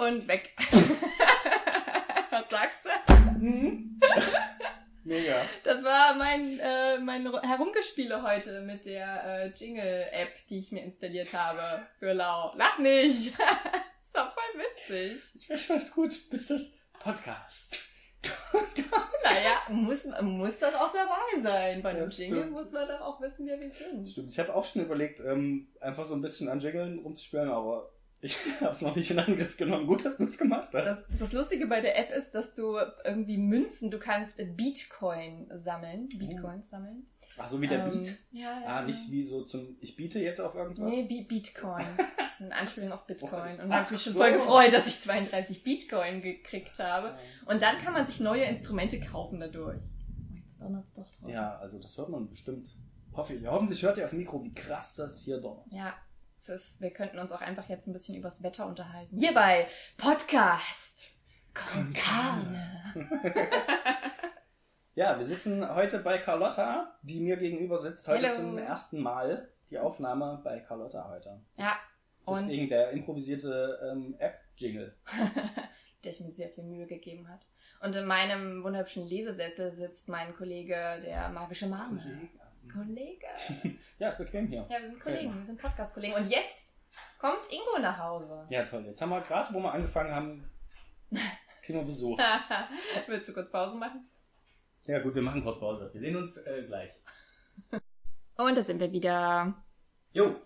und weg. Was sagst du? Mhm. Mega. Das war mein, äh, mein Herumgespiele heute mit der äh, Jingle-App, die ich mir installiert habe für Lau. Lach nicht! ist doch voll witzig. Ich fand's gut, bis das Podcast. naja, muss, muss das auch dabei sein. Bei einem Ja, Jingle stimmt. muss man doch auch wissen, wer wir sind. Stimmt. Ich habe auch schon überlegt, ähm, einfach so ein bisschen an Jingeln rumzuspielen, aber ich habe es noch nicht in Angriff genommen. Gut, dass du es gemacht hast. Das, das Lustige bei der App ist, dass du irgendwie Münzen, du kannst Bitcoin sammeln, Bitcoins sammeln. Ach, so wie der Ähm, Beat. Ja, ja. Ah, nicht wie so zum, ich biete jetzt auf irgendwas. Nee, Bi- Bitcoin. Eine Anspielung auf Bitcoin. Und habe mich schon so. voll gefreut, dass ich 32 Bitcoin gekriegt habe. Und dann kann man sich neue Instrumente kaufen dadurch. Oh, Jetzt donnert's doch drauf. Ja, also das hört man bestimmt. Hoffe ich. Hoffentlich hört ihr auf dem Mikro, wie krass das hier donnert. Ja, ist, wir könnten uns auch einfach jetzt ein bisschen übers Wetter unterhalten. Hier bei Podcast Con Carne. Ja, wir sitzen heute bei Carlotta, die mir gegenüber sitzt. Heute Hello. zum ersten Mal die Aufnahme bei Carlotta heute. Ja, und Deswegen der improvisierte ähm, App-Jingle. der ich mir sehr viel Mühe gegeben hat. Und in meinem wunderhübschen Lesesessel sitzt mein Kollege, der magische Marmel. Kollege. Ja, ist bequem hier. Ja, wir sind Kollegen, wir sind Podcast-Kollegen. Und jetzt kommt Ingo nach Hause. Ja, toll. Jetzt haben wir gerade, wo wir angefangen haben, kriegen wir Besuch. Willst du kurz Pause machen? Ja gut, wir machen kurz Pause. Wir sehen uns äh, gleich. Und da sind wir wieder. Jo,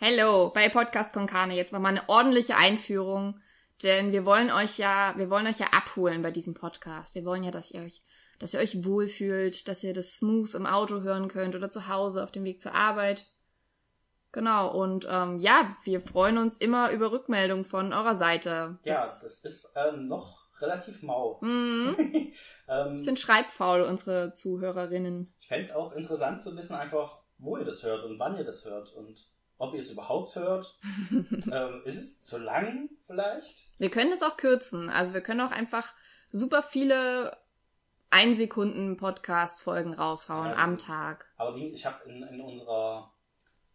Hello, bei Podcast Konkane. Jetzt nochmal eine ordentliche Einführung. Denn wir wollen euch ja, wir wollen euch ja abholen bei diesem Podcast. Wir wollen ja, dass ihr euch, dass ihr euch wohlfühlt, dass ihr das smooth im Auto hören könnt oder zu Hause auf dem Weg zur Arbeit. Genau, und ähm, ja, wir freuen uns immer über Rückmeldungen von eurer Seite. ja, Das- das ist ähm, noch relativ mau. Mhm. ähm, sind schreibfaul, unsere Zuhörerinnen. ich fände es auch interessant zu wissen, einfach, wo ihr das hört und wann ihr das hört und ob ihr es überhaupt hört. ähm, ist es zu lang vielleicht? Wir können es auch kürzen. Also wir können auch einfach super viele ein Sekunden Podcast-Folgen raushauen Ja, das am Tag. Aber ich habe in, in unserer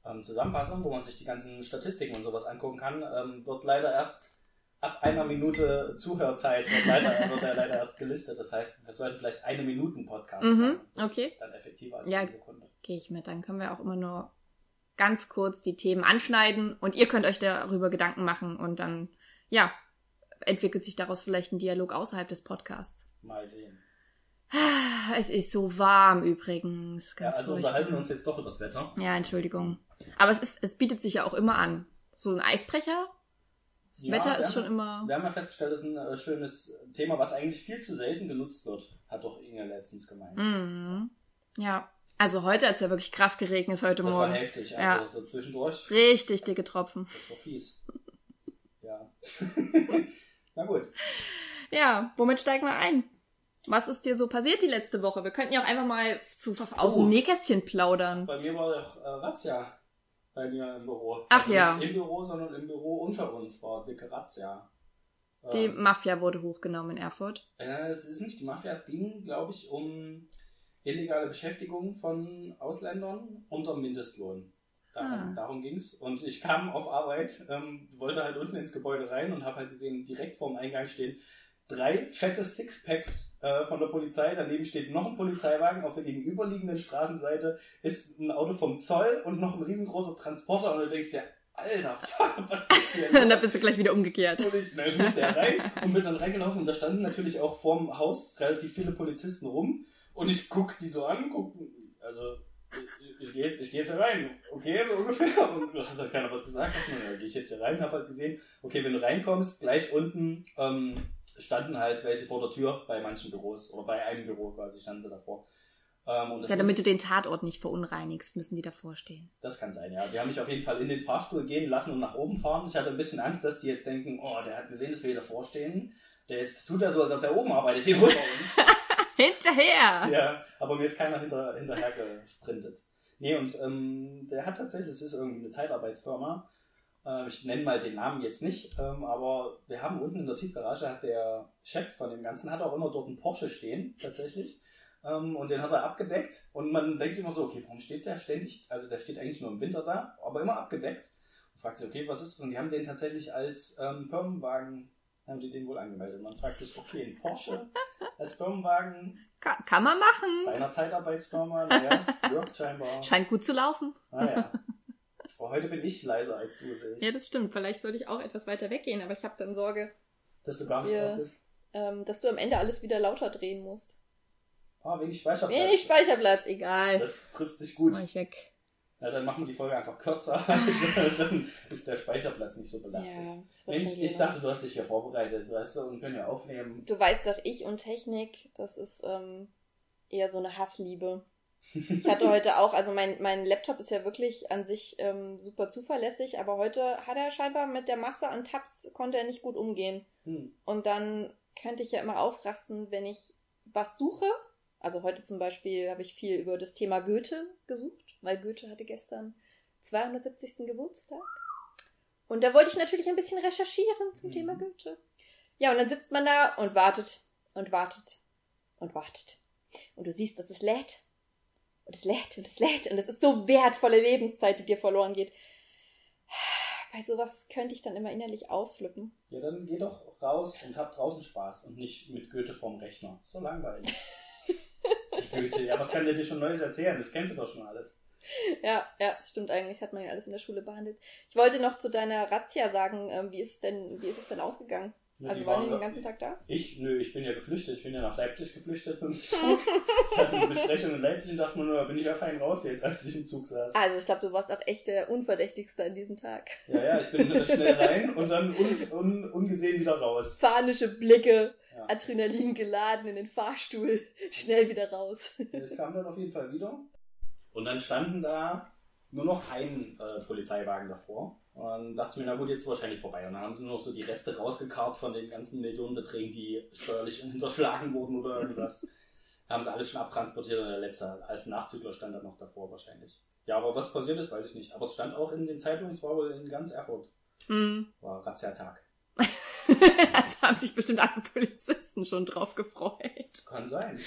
ähm, Zusammenfassung, wo man sich die ganzen Statistiken und sowas angucken kann, ähm, wird leider erst ab einer Minute Zuhörzeit wird, leider, wird er leider erst gelistet. Das heißt, wir sollten vielleicht eine Minuten Podcast Mhm, machen. Das okay. ist dann effektiver als Ja. eine Sekunde. Gehe ich mit. Dann können wir auch immer nur ganz kurz die Themen anschneiden und ihr könnt euch darüber Gedanken machen und dann, ja, entwickelt sich daraus vielleicht ein Dialog außerhalb des Podcasts. Mal sehen. Ah, Es ist so warm übrigens. Ja, Ganz also furchtbar. unterhalten wir uns jetzt doch über das Wetter. Ja, Entschuldigung. Aber es ist, es bietet sich ja auch immer an. So ein Eisbrecher. Das Ja, Wetter ist schon immer. Wir haben ja festgestellt, das ist ein äh, schönes Thema, was eigentlich viel zu selten genutzt wird, hat doch Inge letztens gemeint. Mhm. Ja. Also heute hat es ja wirklich krass geregnet heute Das war Morgen. heftig, also Ja. so zwischendurch. Richtig dicke Tropfen. Das war fies. Ja. Na gut. Ja, womit steigen wir ein? Was ist dir so passiert die letzte Woche? Wir könnten ja auch einfach mal zu, aus Oh. dem Nähkästchen plaudern. Bei mir war doch äh, Razzia bei mir im Büro. Ach also ja. Nicht im Büro, sondern im Büro unter uns war dicke Razzia. Die Ähm, Mafia wurde hochgenommen in Erfurt. äh, es ist nicht die Mafia, es ging, glaube ich, um illegale Beschäftigung von Ausländern unter Mindestlohn. Darum, Ah. darum ging's. Und ich kam auf Arbeit, ähm, wollte halt unten ins Gebäude rein und habe halt gesehen, direkt vorm Eingang stehen drei fette Sixpacks äh, von der Polizei. Daneben steht noch ein Polizeiwagen. Auf der gegenüberliegenden Straßenseite ist ein Auto vom Zoll und noch ein riesengroßer Transporter. Und du denkst ja, Alter, was ist hier? da los? bist du gleich wieder umgekehrt. Und ich, na, ich musste ja rein und bin dann reingelaufen und da standen natürlich auch vorm Haus relativ viele Polizisten rum und ich guck die so an, guck, also ich, ich gehe jetzt, ich gehe jetzt hier rein, okay, so ungefähr und da hat halt keiner was gesagt, ja, gehe ich jetzt hier rein, hab halt gesehen, okay, wenn du reinkommst, gleich unten ähm, standen halt welche vor der Tür bei manchen Büros oder bei einem Büro quasi standen sie davor. Ähm, Ja, damit ist, du den Tatort nicht verunreinigst, müssen die davor stehen. das kann sein, ja. Die haben mich auf jeden Fall in den Fahrstuhl gehen lassen und nach oben fahren. Ich hatte ein bisschen Angst, dass die jetzt denken, oh, der hat gesehen, dass wir hier davor stehen. Der jetzt tut er so, als ob der oben arbeitet. Den holt er uns. Hinterher! ja, aber mir ist keiner hinter, hinterher gesprintet. Nee, und ähm, der hat tatsächlich, das ist irgendwie eine Zeitarbeitsfirma. Äh, ich nenne mal den Namen jetzt nicht, ähm, aber wir haben unten in der Tiefgarage, hat der Chef von dem Ganzen, hat auch immer dort einen Porsche stehen, tatsächlich. Ähm, und den hat er abgedeckt. Und man denkt sich immer so, okay, warum steht der ständig? Also der steht eigentlich nur im Winter da, aber immer abgedeckt. fragt sich, okay, was ist das? Und die haben den tatsächlich als ähm, Firmenwagen, haben die den wohl angemeldet. Man fragt sich, okay, ein Porsche als Firmenwagen Ka kann man machen. bei einer Zeitarbeitsfirma, naja, es wirkt scheinbar. Scheint gut zu laufen. Naja. Aber heute bin ich leiser als du, sehe ich. Ja, das stimmt. Vielleicht sollte ich auch etwas weiter weggehen, aber ich habe dann Sorge, Dass du gar nicht Wir- drauf bist. ähm, dass du am Ende alles wieder lauter drehen musst. Ah, wenig Speicherplatz. Nicht Speicherplatz, egal. Das trifft sich gut. Mach ich weg. Ja, dann machen wir die Folge einfach kürzer. Dann ist der Speicherplatz nicht so belastet. Ja, Mensch, ich dachte, du hast dich hier vorbereitet, weißt du, und können ja aufnehmen. Du weißt doch, ich und Technik, das ist ähm, eher so eine Hassliebe. Ich hatte heute auch, also mein, mein Laptop ist ja wirklich an sich ähm, super zuverlässig, aber heute hat er scheinbar mit der Masse an Tabs, konnte er nicht gut umgehen. Hm. Und dann könnte ich ja immer ausrasten, wenn ich was suche. Also heute zum Beispiel habe ich viel über das Thema Goethe gesucht, weil Goethe hatte gestern 270. Geburtstag. Und da wollte ich natürlich ein bisschen recherchieren zum Mhm. Thema Goethe. Ja, und dann sitzt man da und wartet und wartet und wartet. Und du siehst, dass es lädt. Und es lädt und es lädt. Und es ist so wertvolle Lebenszeit, die dir verloren geht. Bei sowas könnte ich dann immer innerlich ausflippen. Ja, dann geh doch raus und hab draußen Spaß und nicht mit Goethe vorm Rechner. So langweilig. Goethe, ja, was kann der dir schon Neues erzählen? Das kennst du doch schon alles. Ja, ja, das stimmt eigentlich. Hat man ja alles in der Schule behandelt. Ich wollte noch zu deiner Razzia sagen, ähm, wie ist es denn, wie ist es denn ausgegangen? Ja, Also die waren die da- den ganzen Tag da? Ich, nö, ich bin ja geflüchtet. Ich bin ja nach Leipzig geflüchtet mit dem Zug. Ich hatte eine Besprechung in Leipzig und dachte mir nur, bin ich ja fein raus jetzt, als ich im Zug saß. Also ich glaube, du warst auch echt der Unverdächtigste an diesem Tag. Ja, ja, ich bin äh, schnell rein und dann un, un, ungesehen wieder raus. Panische Blicke, Ja. Adrenalin geladen in den Fahrstuhl, schnell wieder raus. Ich kam dann auf jeden Fall wieder. Und dann standen da nur noch ein äh, Polizeiwagen davor. Und dachte ich mir, na gut, jetzt wahrscheinlich vorbei. Und dann haben sie nur noch so die Reste rausgekarrt von den ganzen Millionenbeträgen, die steuerlich hinterschlagen wurden oder irgendwas. Da haben sie alles schon abtransportiert und der letzte als Nachzügler stand dann noch davor wahrscheinlich. Ja, aber was passiert ist, weiß ich nicht. Aber es stand auch in den Zeitungen, es war wohl in ganz Erfurt. Hm. War Razzia-Tag. also haben sich bestimmt alle Polizisten schon drauf gefreut. Kann sein. ich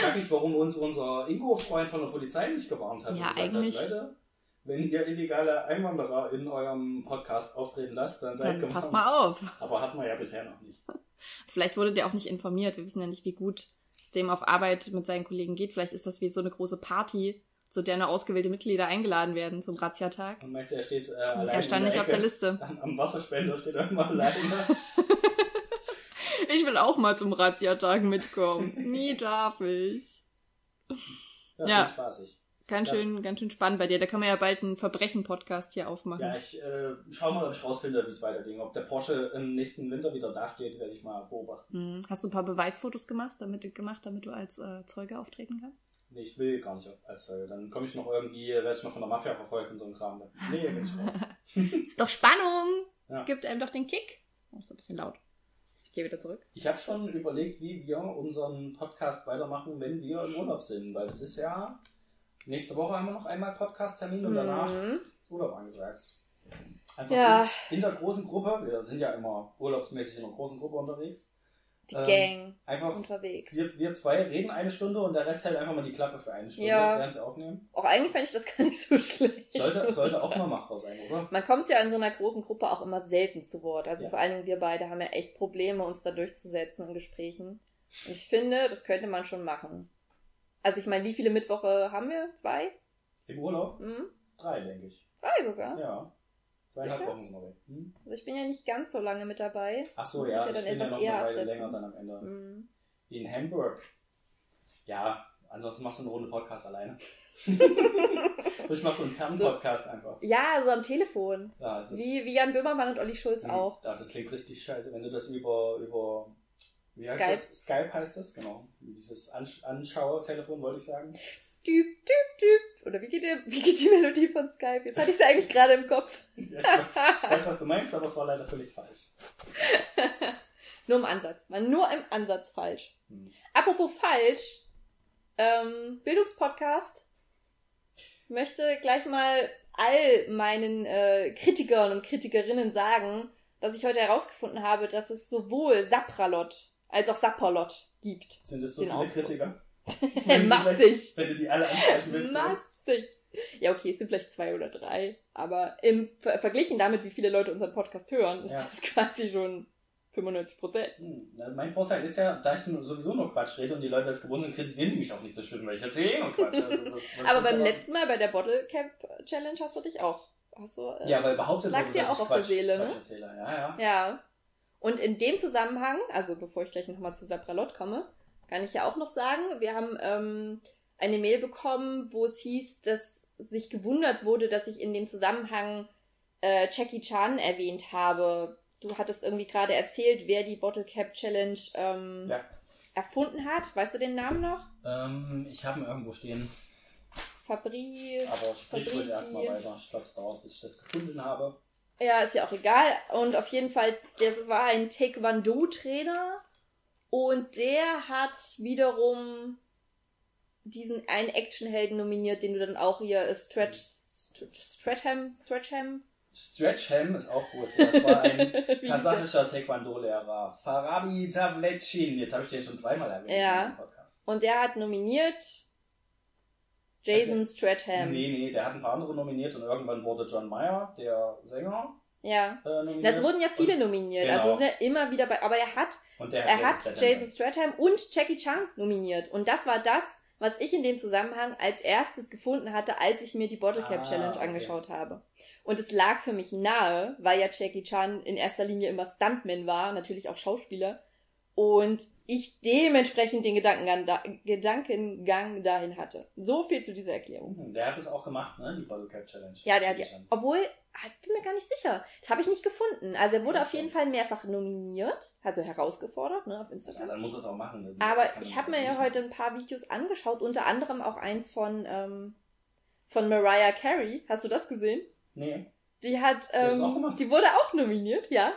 frage nicht, warum uns unser Ingo-Freund von der Polizei nicht gewarnt hat. Ja, und eigentlich- Hat, Leute, wenn ihr illegale Einwanderer in eurem Podcast auftreten lasst, dann seid Dann gewarnt. pass mal auf. Aber hat man ja bisher noch nicht. Vielleicht wurde der auch nicht informiert. Wir wissen ja nicht, wie gut es dem auf Arbeit mit seinen Kollegen geht. Vielleicht ist das wie so eine große Party, zu der nur ausgewählte Mitglieder eingeladen werden zum Razzia-Tag. Und meinst du, er steht äh, alleine Er stand nicht der auf der Ecke? Liste. Am, am Wasserspender steht er immer alleine. Ich will auch mal zum Razzia-Tag mitkommen. Nie darf ich. Ja, Ja. spaßig. Ganz Ja. schön, ganz schön spannend bei dir. Da kann man ja bald einen Verbrechen-Podcast hier aufmachen. Ja, ich äh, schau mal, ob ich rausfinde, wie es weiterging. Ob der Porsche im nächsten Winter wieder dasteht, werde ich mal beobachten. Hm. Hast du ein paar Beweisfotos gemacht, damit, du- gemacht, damit du als äh, Zeuge auftreten kannst? Nee, ich will gar nicht auf, Zeuge. Dann komme ich noch irgendwie, werde ich noch von der Mafia verfolgt und so ein Kram. Nee, bin ich raus. Ist doch Spannung! Ja. Gibt einem doch den Kick. Oh, ist ein bisschen laut. Ich gehe wieder zurück. Ich habe schon überlegt, wie wir unseren Podcast weitermachen, wenn wir im Urlaub sind. Weil das ist ja, nächste Woche haben wir noch einmal Podcast-Termin und danach Mhm. ist Urlaub angesagt. Einfach Ja. in, in der großen Gruppe, wir sind ja immer urlaubsmäßig in einer großen Gruppe unterwegs. Die Ähm, Gang Einfach, unterwegs. wir, wir zwei reden eine Stunde und der Rest hält einfach mal die Klappe für eine Stunde, Ja. während wir aufnehmen. Auch eigentlich fände ich das gar nicht so schlecht. Sollte, sollte auch mal machbar sein, oder? Man kommt ja in so einer großen Gruppe auch immer selten zu Wort. Also Ja. vor allen Dingen wir beide haben ja echt Probleme, uns da durchzusetzen in Gesprächen. Und ich finde, das könnte man schon machen. Also ich meine, wie viele Mittwoche haben wir? Zwei? Im Urlaub? Hm? Drei, denke ich. Zwei sogar. Ja. Zweieinhalb? Wochen sind wir weg. Hm? Also ich bin ja nicht ganz so lange mit dabei. Ach so, Muss ich ja, ja ich dann bin ja etwas noch eher eine Weile länger dann am Ende. Hm. Wie in Hamburg. Ja, ansonsten machst du eine Runde Podcast alleine. ich mach so einen Fernpodcast einfach. Ja, so am Telefon. Ja, Wie, wie Jan Böhmermann und Olli Schulz Mhm. auch. Ja, das klingt richtig scheiße, wenn du das über, über wie heißt Skype. das? Skype heißt das, genau. Dieses Ansch Anschauertelefon, wollte ich sagen. Typ, Typ, Typ. Oder wie geht, der, wie geht die Melodie von Skype? Jetzt hatte ich sie eigentlich gerade im Kopf. Ja, ich weiß- was du meinst, aber es war leider völlig falsch. Nur im Ansatz. War nur im Ansatz falsch. Hm. Apropos falsch, ähm, Bildungspodcast möchte gleich mal all meinen äh, Kritikern und Kritikerinnen sagen, dass ich heute herausgefunden habe, dass es sowohl Sapralot als auch Sapperlot gibt. Sind es so viele Ausdruck. Kritiker? Massig. Wenn du die alle ansprechen willst. Massig. Ja, okay, es sind vielleicht zwei oder drei. Aber im ver verglichen damit, wie viele Leute unseren Podcast hören, ist Ja. das quasi schon 95 Prozent. Hm, Mein Vorteil ist ja, da ich sowieso nur Quatsch rede und die Leute das gewohnt sind, kritisieren die mich auch nicht so schlimm, weil ich erzähle eh nur Quatsch. Also, was- was Aber beim letzten Mal bei der Bottle Cap Challenge hast du dich auch. Hast du, äh, Ja, weil behauptet Das lag dir auch auf der Quatsch, Seele, ne? Ja, ja. Ja. Und in dem Zusammenhang, also bevor ich gleich nochmal zu Sapralot komme, kann ich ja auch noch sagen, wir haben ähm, eine Mail bekommen, wo es hieß, dass sich gewundert wurde, dass ich in dem Zusammenhang äh, Jackie Chan erwähnt habe. Du hattest irgendwie gerade erzählt, wer die Bottle Cap Challenge ähm, Ja. erfunden hat. Weißt du den Namen noch? Ähm, ich habe ihn irgendwo stehen, Fabri. aber sprich Fabrizi. erstmal weiter. Ich glaube, es dauert, bis ich das gefunden habe. Ja, ist ja auch egal. Und auf jeden Fall, das war ein Taekwondo-Trainer. Und der hat wiederum diesen einen Actionhelden nominiert, den du dann auch hier äh, Stretch, St- Stretcham, Stretcham. Stretchham ist auch gut. Das war ein kasachischer Taekwondo-Lehrer. Farabi Tavlecin. Jetzt habe ich den schon zweimal erwähnt Ja. in diesem Podcast. Und der hat nominiert Jason Stratham. Nee, nee, der hat ein paar andere nominiert und irgendwann wurde John Mayer, der Sänger, Ja. äh. Das wurden ja viele und, nominiert. Genau. Also sind ja immer wieder bei. Aber er hat Er hat Statham. Jason Stratham und Jackie Chan nominiert. Und das war das, was ich in dem Zusammenhang als erstes gefunden hatte, als ich mir die Bottle Cap Ah, Challenge okay. angeschaut habe. Und es lag für mich nahe, weil ja Jackie Chan in erster Linie immer Stuntman war, natürlich auch Schauspieler. Und ich dementsprechend den Gedankengang, da, Gedankengang dahin hatte. So viel zu dieser Erklärung. Mhm, Der hat es auch gemacht, ne? Die Bottle Cap Challenge. Ja, der hat ja. Obwohl, ich bin mir gar nicht sicher. Das habe ich nicht gefunden. Also er wurde Ja, auf jeden. Fall mehrfach nominiert, also herausgefordert, ne, auf Ja, Instagram. dann muss er es auch machen. ne? Aber ich habe mir ja heute ein paar Videos angeschaut, unter anderem auch eins von, ähm, von Mariah Carey. Hast du das gesehen? Nee. Die hat, ähm, die wurde auch nominiert, ja.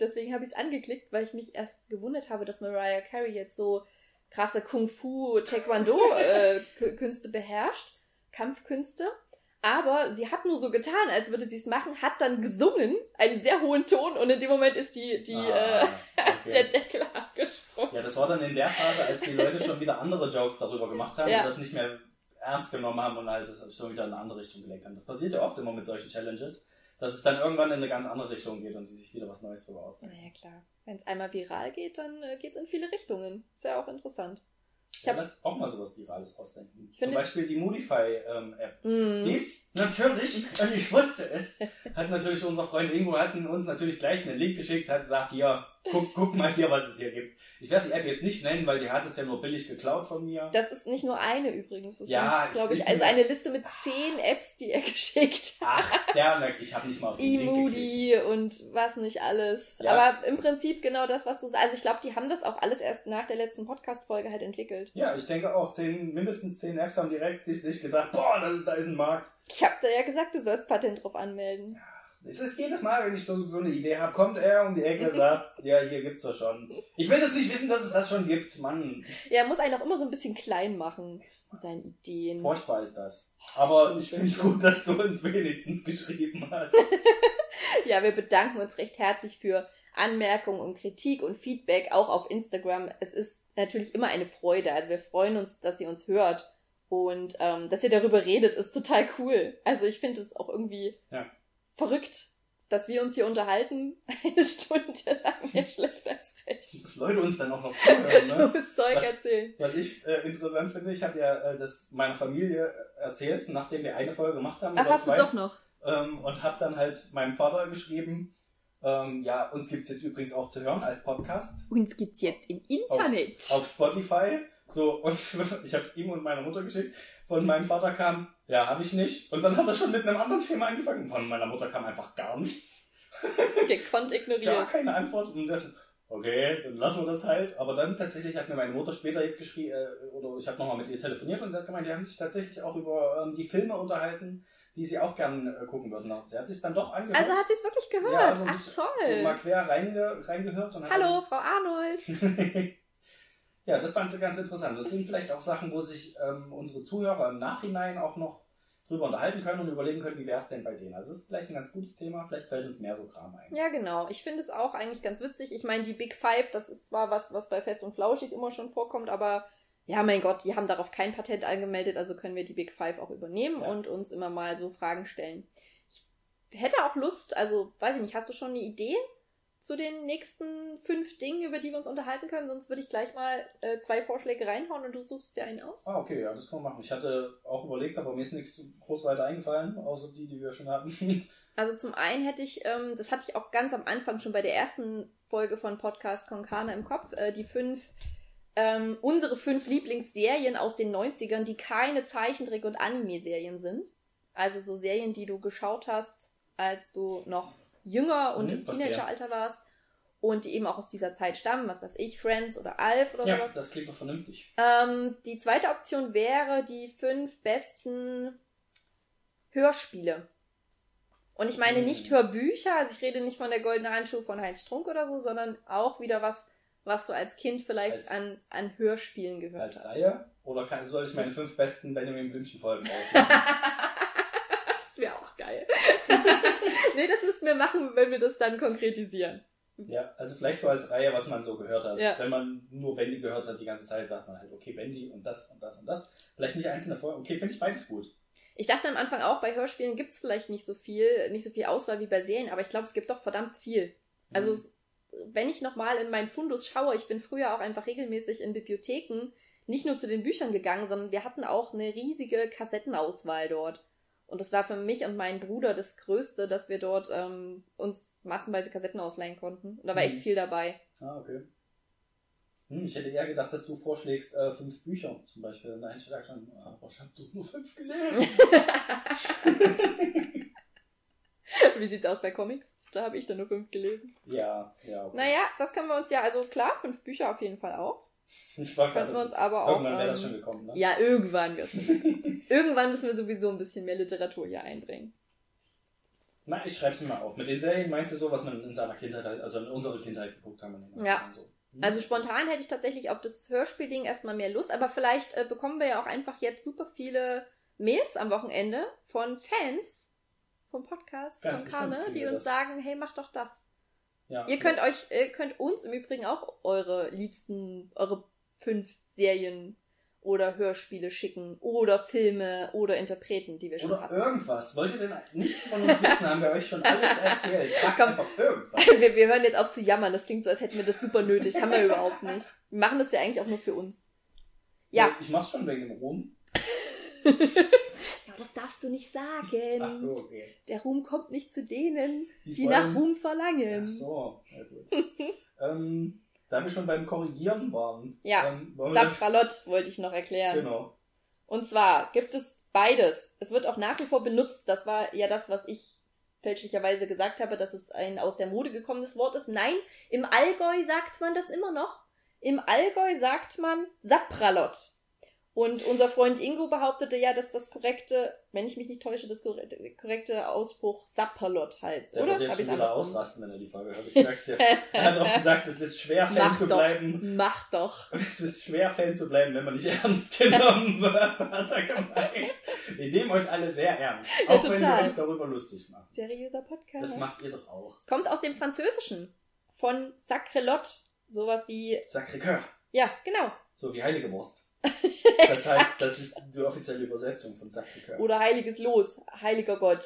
Deswegen habe ich es angeklickt, weil ich mich erst gewundert habe, dass Mariah Carey jetzt so krasse Kung-Fu, Taekwondo-Künste beherrscht, Kampfkünste. Aber sie hat nur so getan, als würde sie es machen, hat dann gesungen, einen sehr hohen Ton und in dem Moment ist die, die, äh, ah, okay. der Deckel abgesprungen. Ja, das war dann in der Phase, als die Leute schon wieder andere Jokes darüber gemacht haben Ja. und das nicht mehr ernst genommen haben und halt das schon wieder in eine andere Richtung gelegt haben. Das passiert ja oft immer mit solchen Challenges, dass es dann irgendwann in eine ganz andere Richtung geht und die sich wieder was Neues drüber ausdenken. Naja, klar. Wenn es einmal viral geht, dann äh, geht es in viele Richtungen. Ist ja auch interessant. Ich Ja, hab- lass auch mal sowas Virales ausdenken. Zum Beispiel die Modify-App. Mm. Dies natürlich, und ich wusste es, hat natürlich unser Freund Ingo hatten uns natürlich gleich einen Link geschickt, hat gesagt, hier, guck, guck mal hier, was es hier gibt. Ich werde die App jetzt nicht nennen, weil die hat es ja nur billig geklaut von mir. Das ist nicht nur eine übrigens. Das Ja, glaube ich, also eine- Liste mit zehn Apps, die er geschickt hat. Ach, der, ich habe nicht mal auf den Link. E-Moody und was nicht alles. Ja. Aber im Prinzip genau das, was du sagst. Also ich glaube, die haben das auch alles erst nach der letzten Podcast-Folge halt entwickelt. Ja, ich denke auch, zehn, mindestens zehn Apps haben direkt sich gedacht, boah, da, da ist ein Markt. Ich habe da ja gesagt, du sollst Patent drauf anmelden. Es ist jedes Mal, wenn ich so, so eine Idee habe, kommt er um die Ecke und sagt, ja, hier gibt's doch schon. Ich will das nicht wissen, dass es das schon gibt, Mann. Ja, er muss einen auch immer so ein bisschen klein machen mit seinen Ideen. Furchtbar ist das. Aber ich finde es gut, dass du uns wenigstens geschrieben hast. Ja, wir bedanken uns recht herzlich für Anmerkungen und Kritik und Feedback auch auf Instagram. Es ist natürlich immer eine Freude. Also wir freuen uns, dass ihr uns hört und ähm, dass ihr darüber redet, ist total cool. Also ich finde es auch irgendwie Ja. Verrückt, dass wir uns hier unterhalten eine Stunde lang. Mehr schlecht als recht. Dass Leute uns dann auch noch zuhören. Ne? Dummes Zeug Was- erzählen. Was ich äh, interessant finde, ich habe ja äh, das meiner Familie erzählt, nachdem wir eine Folge gemacht haben. Ach, hast du zwei. doch noch. ähm, und habe dann halt meinem Vater geschrieben, ähm, ja, uns gibt's jetzt übrigens auch zu hören als Podcast Uns gibt's jetzt im Internet. auf Spotify. So, und ich habe es ihm und meiner Mutter geschickt. Von meinem Vater kam, ja, habe ich nicht. Und dann hat er schon mit einem anderen Thema angefangen. Von meiner Mutter kam einfach gar nichts. Gekonnt Gar ignoriert. keine Antwort. Und das, okay, dann lassen wir das halt. Aber dann tatsächlich hat mir meine Mutter später jetzt geschrieben, äh, oder ich habe nochmal mit ihr telefoniert und sie hat gemeint, die haben sich tatsächlich auch über ähm, die Filme unterhalten, die sie auch gern äh, gucken würden. Sie hat sich dann doch angehört. Also hat sie es wirklich gehört. Ja, so ein Ach toll. so mal quer reinge, reingehört. Hallo, Frau Arnold. Ja, das fand sie ganz interessant. Das sind vielleicht auch Sachen, wo sich ähm, unsere Zuhörer im Nachhinein auch noch drüber unterhalten können und überlegen können, wie wäre es denn bei denen. Also es ist vielleicht ein ganz gutes Thema, vielleicht fällt uns mehr so Kram ein. Ja, genau. Ich finde es auch eigentlich ganz witzig. Ich meine, die Big Five, das ist zwar was, was bei Fest und Flauschig immer schon vorkommt, aber ja, mein Gott, die haben darauf kein Patent angemeldet, also können wir die Big Five auch übernehmen Ja. und uns immer mal so Fragen stellen. Ich hätte auch Lust, also weiß ich nicht, hast du schon eine Idee zu den nächsten fünf Dingen, über die wir uns unterhalten können? Sonst würde ich gleich mal äh, zwei Vorschläge reinhauen und du suchst dir einen aus. Ah, okay, ja, das können wir machen. Ich hatte auch überlegt, aber mir ist nichts groß weiter eingefallen, außer die, die wir schon hatten. Also zum einen hätte ich, ähm, das hatte ich auch ganz am Anfang schon bei der ersten Folge von Podcast Konkane im Kopf, äh, die fünf, ähm, unsere fünf Lieblingsserien aus den 90ern, die keine Zeichentrick- und Anime-Serien sind. Also so Serien, die du geschaut hast, als du noch jünger und Mhm, im. Teenageralter warst. Und die eben auch aus dieser Zeit stammen, was weiß ich, Friends oder Alf oder ja, sowas. das klingt doch vernünftig. Ähm, die zweite Option wäre die fünf besten Hörspiele. Und ich meine Hm. nicht Hörbücher, also ich rede nicht von der Goldene Handschuh von Heinz Strunk oder so, sondern auch wieder was, was du als Kind vielleicht Als- an, an Hörspielen gehört Als hast. Reihe? Oder kann, soll ich meine fünf besten Benjamin Blümchen-Folgen aussuchen? Das wäre auch geil. nee, das müssten wir machen, wenn wir das dann konkretisieren. ja, also vielleicht so als Reihe, was man so gehört hat. Ja. Wenn man nur Wendy gehört hat die ganze Zeit, sagt man halt, okay, Wendy und das und das und das. Vielleicht nicht einzelne Folgen. Okay, finde ich beides gut. Ich dachte am Anfang auch, bei Hörspielen gibt's vielleicht nicht so viel, nicht so viel Auswahl wie bei Serien, aber ich glaube, es gibt doch verdammt viel. Also Mhm. es, wenn ich nochmal in meinen Fundus schaue, ich bin früher auch einfach regelmäßig in Bibliotheken nicht nur zu den Büchern gegangen, sondern wir hatten auch eine riesige Kassettenauswahl dort. Und das war für mich und meinen Bruder das Größte, dass wir dort ähm, uns massenweise Kassetten ausleihen konnten. Und da war echt Mhm. viel dabei. Ah, okay. Hm, ich hätte eher gedacht, dass du vorschlägst, äh, fünf Bücher zum Beispiel. Nein, ich dachte schon, ah, aber ich habe doch nur fünf gelesen. Wie sieht's aus bei Comics? Da habe ich dann nur fünf gelesen. ja, ja. Okay. Naja, das können wir uns ja, also klar, fünf Bücher auf jeden Fall auch. Ich klar, Könnten wir uns aber auch. irgendwann wäre das ähm, schon gekommen, ne? Ja, irgendwann wird's schon kommen. Irgendwann müssen wir sowieso ein bisschen mehr Literatur hier einbringen. Na, ich schreib's mir mal auf. Mit den Serien meinst du so, was man in seiner Kindheit, halt- also in unserer Kindheit geguckt haben? Ja. 80ern So. Hm. Also spontan hätte ich tatsächlich auf das Hörspielding erstmal mehr Lust, aber vielleicht äh, bekommen wir ja auch einfach jetzt super viele Mails am Wochenende von Fans vom Podcast Ganz von Karne, die uns das. sagen, hey, mach doch das. Ja, Ihr könnt euch, ihr könnt uns im Übrigen auch eure liebsten, eure fünf Serien oder Hörspiele schicken oder Filme oder Interpreten, die wir schon Oder hatten. irgendwas. Wollt ihr denn nichts von uns wissen? Haben wir euch schon alles erzählt. Fragt Komm. einfach irgendwas. Wir, wir hören jetzt auf zu jammern. Das klingt so, als hätten wir das super nötig. Haben wir überhaupt nicht. Wir machen das ja eigentlich auch nur für uns. Ja. Ich mach's schon wegen dem Ruhm. Das darfst du nicht sagen. Ach so, okay. Der Ruhm kommt nicht zu denen, die wollen- nach Ruhm verlangen. Ach so, ja gut. ähm, da wir schon beim Korrigieren waren. Ja, ähm, wollte ich noch erklären. Genau. Und zwar gibt es beides. Es wird auch nach wie vor benutzt. Das war ja das, was ich fälschlicherweise gesagt habe, dass es ein aus der Mode gekommenes Wort ist. Nein, im Allgäu sagt man das immer noch. Im Allgäu sagt man Sapralot. Und unser Freund Ingo behauptete ja, dass das korrekte, wenn ich mich nicht täusche, das korrekte, korrekte Ausspruch Sapperlot heißt, Der oder? wird jetzt schon wieder ausrasten, wenn er die Folge hört. Ich sag's dir. er hat auch gesagt, es ist schwer, Fan Mach zu doch, bleiben. mach doch. Es ist schwer, Fan zu bleiben, wenn man nicht ernst genommen wird, hat er gemeint. Wir nehmen euch alle sehr ernst. Auch wenn wir total. uns darüber lustig machen. Seriöser Podcast. Das macht ihr doch auch. Es kommt aus dem Französischen. Von Sacrelot. Sowas wie, Sacré-Cœur. ja, genau. So wie heilige Wurst. Das heißt, das ist die offizielle Übersetzung von Sacré-Cœur. Oder heiliges Los, heiliger Gott,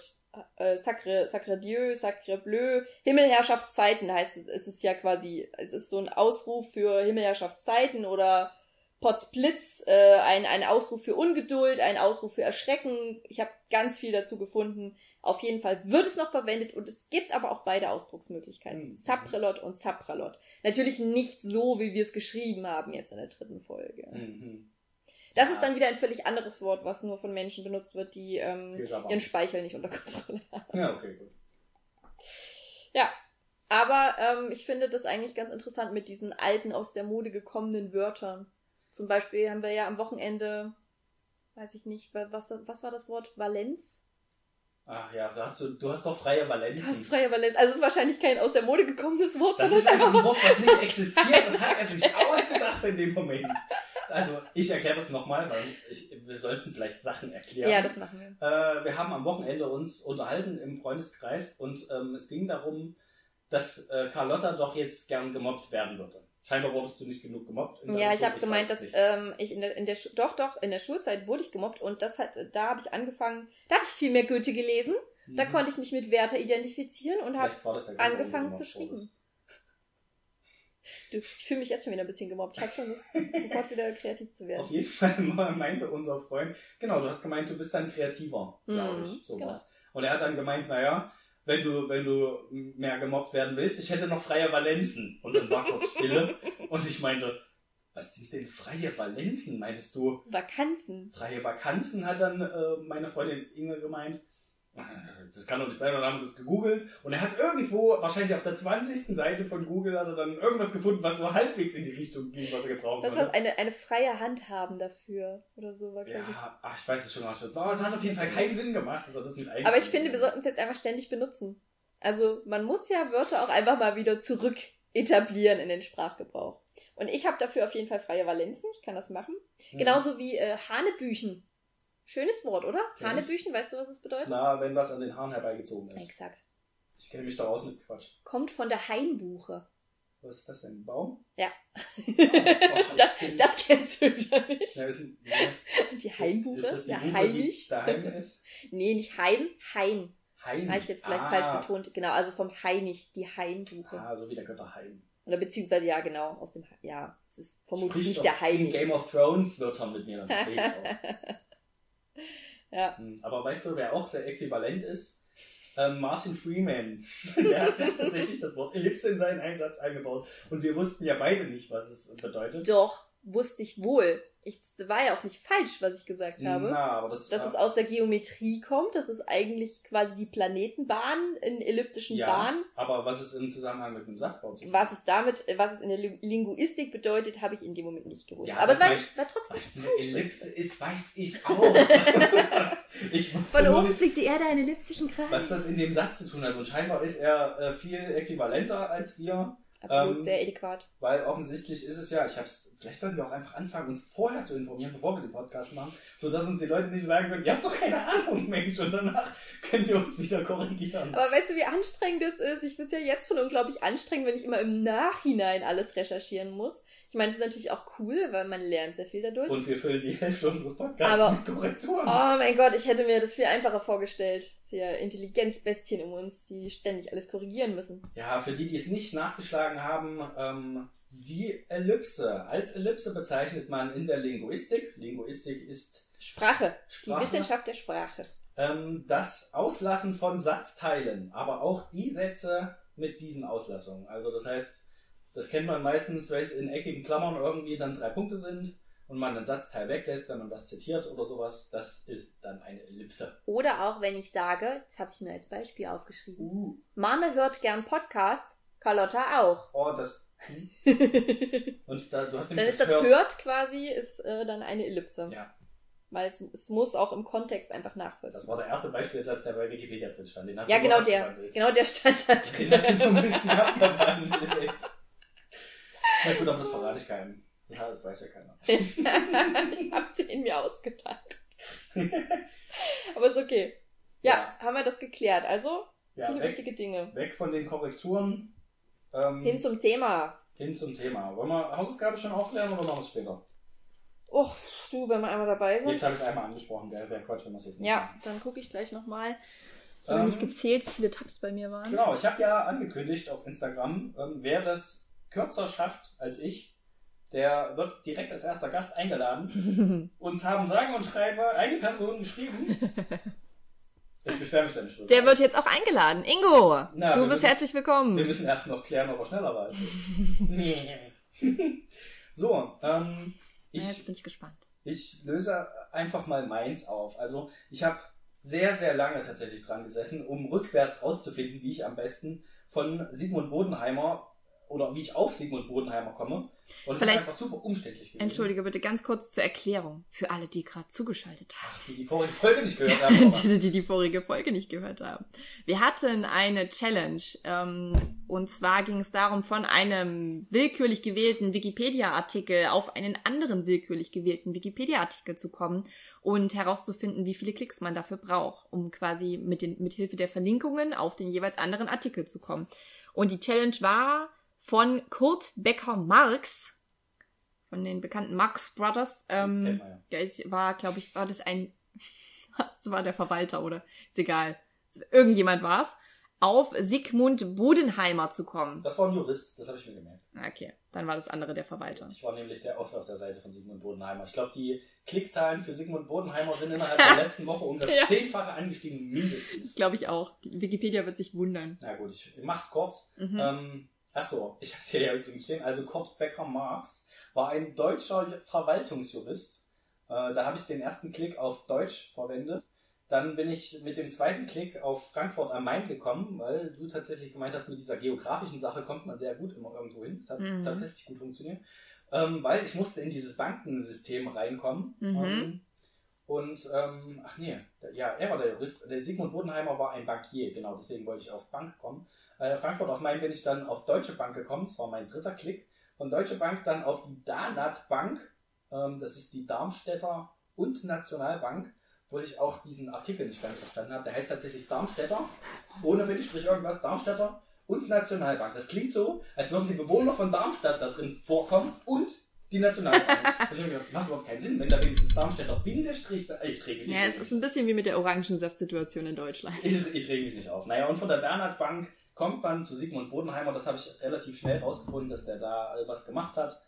äh, Sacre, Sacre Dieu, Sacre Bleu, Himmelherrschaftszeiten heißt es. Es ist ja quasi, es ist so ein Ausruf für Himmelherrschaftszeiten oder Potzblitz, äh, ein, ein Ausruf für Ungeduld, ein Ausruf für Erschrecken. Ich habe ganz viel dazu gefunden. Auf jeden Fall wird es noch verwendet und es gibt aber auch beide Ausdrucksmöglichkeiten. Mhm. Saprelot und Zapralot. Natürlich nicht so, wie wir es geschrieben haben jetzt in der dritten Folge. Mhm. Das Ja. ist dann wieder ein völlig anderes Wort, was nur von Menschen benutzt wird, die ähm, ihren Speichel nicht unter Kontrolle haben. Ja, okay, gut. Ja, aber ähm, ich finde das eigentlich ganz interessant mit diesen alten, aus der Mode gekommenen Wörtern. Zum Beispiel haben wir ja am Wochenende, weiß ich nicht, wa- was, was war das Wort? Valenz? Ach ja, hast du, du hast doch freie Das Valenzen. ist freie Valenz. Also es ist wahrscheinlich kein aus der Mode gekommenes Wort, Das ist einfach ein Wort, was nicht existiert. Das hat er sich ausgedacht in dem Moment. Also, ich erkläre das nochmal, weil ich, wir sollten vielleicht Sachen erklären. Ja, das machen wir. Äh, wir haben am Wochenende uns unterhalten im Freundeskreis und ähm, es ging darum, dass äh, Carlotta doch jetzt gern gemobbt werden würde. Scheinbar wurdest du nicht genug gemobbt. Ja, ich habe gemeint, dass ähm, ich in der, in der Schu- doch doch in der Schulzeit wurde ich gemobbt und das hat da habe ich angefangen, da habe ich viel mehr Goethe gelesen, da Mhm. konnte ich mich mit Werther identifizieren und habe angefangen zu schreiben. Du, ich fühle mich jetzt schon wieder ein bisschen gemobbt. Ich habe schon Lust, sofort wieder kreativ zu werden. Auf jeden Fall meinte unser Freund, genau, du hast gemeint, du bist dann kreativer, glaube Mhm, ich, genau. sowas. Und er hat dann gemeint, naja, wenn du, wenn du mehr gemobbt werden willst, ich hätte noch freie Valenzen. Und dann war kurz Stille und ich meinte, was sind denn freie Valenzen? Meintest du, Vakanzen. freie Vakanzen, hat dann äh, meine Freundin Inge gemeint. Das kann doch nicht sein, und dann haben wir das gegoogelt und er hat irgendwo, wahrscheinlich auf der 20. Seite von Google, hat er dann irgendwas gefunden, was so halbwegs in die Richtung ging, was er gebrauchen Das konnte. war eine, eine freie Hand haben dafür oder so war. Ja, ach, ich weiß es schon nicht. Aber es hat auf jeden Fall keinen Sinn gemacht, dass er das mit Aber ich finde, wir sollten es jetzt einfach ständig benutzen. Also man muss ja Wörter auch einfach mal wieder zurück etablieren in den Sprachgebrauch. Und ich habe dafür auf jeden Fall freie Valenzen. Ich kann das machen. Mhm. Genauso wie äh, Hanebüchen. Schönes Wort, oder? Kenn ich. Hanebüchen, weißt du, was es bedeutet? Na, wenn was an den Haaren herbeigezogen ist. Exakt. Ich kenne mich da aus mit Quatsch. Kommt von der Hainbuche. Was ist das denn? Ein Baum? Ja. Och, Das, ich kenn- das kennst du wieder nicht. Ja, ist, ein, Die Hainbuche? ist das die der Buche, die Heimlich? daheim ist? Nee, nicht Heim, Hain. Heim. Habe ich jetzt vielleicht ah. falsch betont. Genau, also vom Heinig, die Hainbuche. Ah, so wie der Götter Heim. Oder beziehungsweise, ja, genau, aus dem, ja, es ist vermutlich Sprich nicht der In Heinig. Game of Thrones Wörtern mit mir, dann. Ja. Hm, Aber weißt du, wer auch sehr äquivalent ist? Ähm, Martin Freeman. Der hat ja tatsächlich das Wort Ellipse in seinen Einsatz eingebaut. Und wir wussten ja beide nicht, was es bedeutet. Doch, wusste ich wohl. Ich, das war ja auch nicht falsch, was ich gesagt habe. Na, aber das, dass äh, es aus der Geometrie kommt, dass es eigentlich quasi die Planetenbahn in elliptischen ja, Bahnen. aber was ist im Zusammenhang mit dem Satzbau zu tun? Was es damit, was es in der Li- Linguistik bedeutet, habe ich in dem Moment nicht gewusst. Ja, Aber es war, weiß- war trotzdem Was nicht eine falsch. Ellipse ist, weiß ich auch. ich wusste Von oben nicht, fliegt die Erde einen elliptischen Kreis. was das in dem Satz zu tun hat. Und scheinbar ist er äh, viel äquivalenter als wir, Absolut, ähm, sehr adäquat. weil offensichtlich ist es ja, ich hab's, vielleicht sollten wir auch einfach anfangen, uns vorher zu informieren, bevor wir den Podcast machen, sodass uns die Leute nicht sagen können, ihr habt doch keine Ahnung, Mensch, und danach können wir uns wieder korrigieren. Aber weißt du, wie anstrengend das ist? Ich finde es ja jetzt schon unglaublich anstrengend, wenn ich immer im Nachhinein alles recherchieren muss. Ich meine, es ist natürlich auch cool, weil man lernt sehr viel dadurch. Und wir füllen die Hälfte unseres Podcasts Aber- mit Korrekturen. Oh mein Gott, ich hätte mir das viel einfacher vorgestellt. Das ja Intelligenzbestien um uns, die ständig alles korrigieren müssen. Ja, für die, die es nicht nachgeschlagen haben, ähm, die Ellipse. Als Ellipse bezeichnet man in der Linguistik, Linguistik ist Sprache. Die Sprache. Wissenschaft der Sprache. ähm, das Auslassen von Satzteilen, aber auch die Sätze mit diesen Auslassungen. Also das heißt, das kennt man meistens, wenn es in eckigen Klammern irgendwie dann drei Punkte sind und man einen Satzteil weglässt, wenn man was zitiert oder sowas, das ist dann eine Ellipse. Oder auch wenn ich sage, das habe ich mir als Beispiel aufgeschrieben. Uh, Mame hört gern Podcast, Carlotta auch. oh, das. Und da, du hast dann nämlich ist das hört, quasi, ist äh, dann eine Ellipse. Ja, Weil es, es muss auch im Kontext einfach das nachvollziehen. war der erste Beispielsatz, der bei Wikipedia drin stand. Den hast Ja, du genau der. Genau der stand da Den hast du drin. ein bisschen abgewandelt. Na gut, aber das verrate ich keinem. Ja, das weiß ja keiner. ich hab den mir ausgedacht. Aber ist okay. Ja, haben wir das geklärt. Also, Ja, viele weg, wichtige Dinge. weg von den Korrekturen ähm, Hin zum Thema. hin zum Thema. Wollen wir Hausaufgabe schon aufklären oder machen wir es später? Och, du, wenn wir einmal dabei sind. Jetzt habe ich es einmal angesprochen, gell? Wäre Quatsch, wenn wir es jetzt nicht Ja, machen. dann gucke ich gleich nochmal. Ich Ähm, habe nicht gezählt, wie viele Tabs bei mir waren. Genau, ich habe ja angekündigt auf Instagram, ähm, wer das kürzer schafft als ich, der wird direkt als erster Gast eingeladen. Uns haben sagen und schreibe eine Person geschrieben. Ich beschwere mich da nicht drüber. Der wird jetzt auch eingeladen. Ingo, Na, du bist müssen- herzlich willkommen. Wir müssen erst noch klären, ob er schneller war als ich. so, ähm, ich, Na, jetzt bin ich gespannt. ich löse einfach mal meins auf. Also ich habe sehr, sehr lange tatsächlich dran gesessen, um rückwärts rauszufinden, wie ich am besten von Sigmund Bodenheimer oder wie ich auf Sigmund Bodenheimer komme. Und es Vielleicht- ist einfach super umständlich gewesen. Entschuldige bitte ganz kurz zur Erklärung für alle, die gerade zugeschaltet haben. Die die vorige Folge nicht gehört haben. die, die die vorige Folge nicht gehört haben. Wir hatten eine Challenge ähm, und zwar ging es darum, von einem willkürlich gewählten Wikipedia-Artikel auf einen anderen willkürlich gewählten Wikipedia-Artikel zu kommen und herauszufinden, wie viele Klicks man dafür braucht, um quasi mit, den, mit Hilfe der Verlinkungen auf den jeweils anderen Artikel zu kommen. Und die Challenge war von Kurt Becker Marx, von den bekannten Marx Brothers. Ähm, ja. ist- war, glaube ich, war das ein, das war der Verwalter oder ist egal. Irgendjemand war's, auf Sigmund Bodenheimer zu kommen. Das war ein Jurist, das habe ich mir gemerkt. Okay, dann war das andere der Verwalter. Ich war nämlich sehr oft auf der Seite von Sigmund Bodenheimer. Ich glaube, die Klickzahlen für Sigmund Bodenheimer sind innerhalb der letzten Woche um das Ja. Zehnfache angestiegen, mindestens. Glaube ich auch. Die Wikipedia wird sich wundern. Na gut, ich mach's kurz. Mhm. Ähm, achso, ich habe es hier ja übrigens stehen. Also Kurt Becker Marx war ein deutscher Verwaltungsjurist. Äh, da habe ich den ersten Klick auf Deutsch verwendet. Dann bin ich mit dem zweiten Klick auf Frankfurt am Main gekommen, weil du tatsächlich gemeint hast, mit dieser geografischen Sache kommt man sehr gut immer irgendwo hin. Das hat Mhm. tatsächlich gut funktioniert. Ähm, weil ich musste in dieses Bankensystem reinkommen. Mhm. Ähm, und, ähm, ach nee, ja, er war der Jurist. Der Sigmund Bodenheimer war ein Bankier, genau, deswegen wollte ich auf Bank kommen. Äh, Frankfurt auf Main bin ich dann auf Deutsche Bank gekommen, das war mein dritter Klick. Von Deutsche Bank dann auf die Danat Bank, ähm, das ist die Darmstädter und Nationalbank, wo ich auch diesen Artikel nicht ganz verstanden habe. Der heißt tatsächlich Darmstädter, ohne Bindestrich irgendwas, Darmstädter und Nationalbank. Das klingt so, als würden die Bewohner von Darmstadt da drin vorkommen und die Nationalbank. Ich habe gedacht, das macht überhaupt keinen Sinn, wenn da wenigstens Darmstädter Bindestrich, da, ich reg mich Ja, nicht es auf. ist ein bisschen wie mit der Orangensaft-Situation in Deutschland. Ich, ich rege mich nicht auf. Naja, und von der Danat Bank kommt man zu Sigmund Bodenheimer. Das habe ich relativ schnell rausgefunden, dass der da was gemacht hat.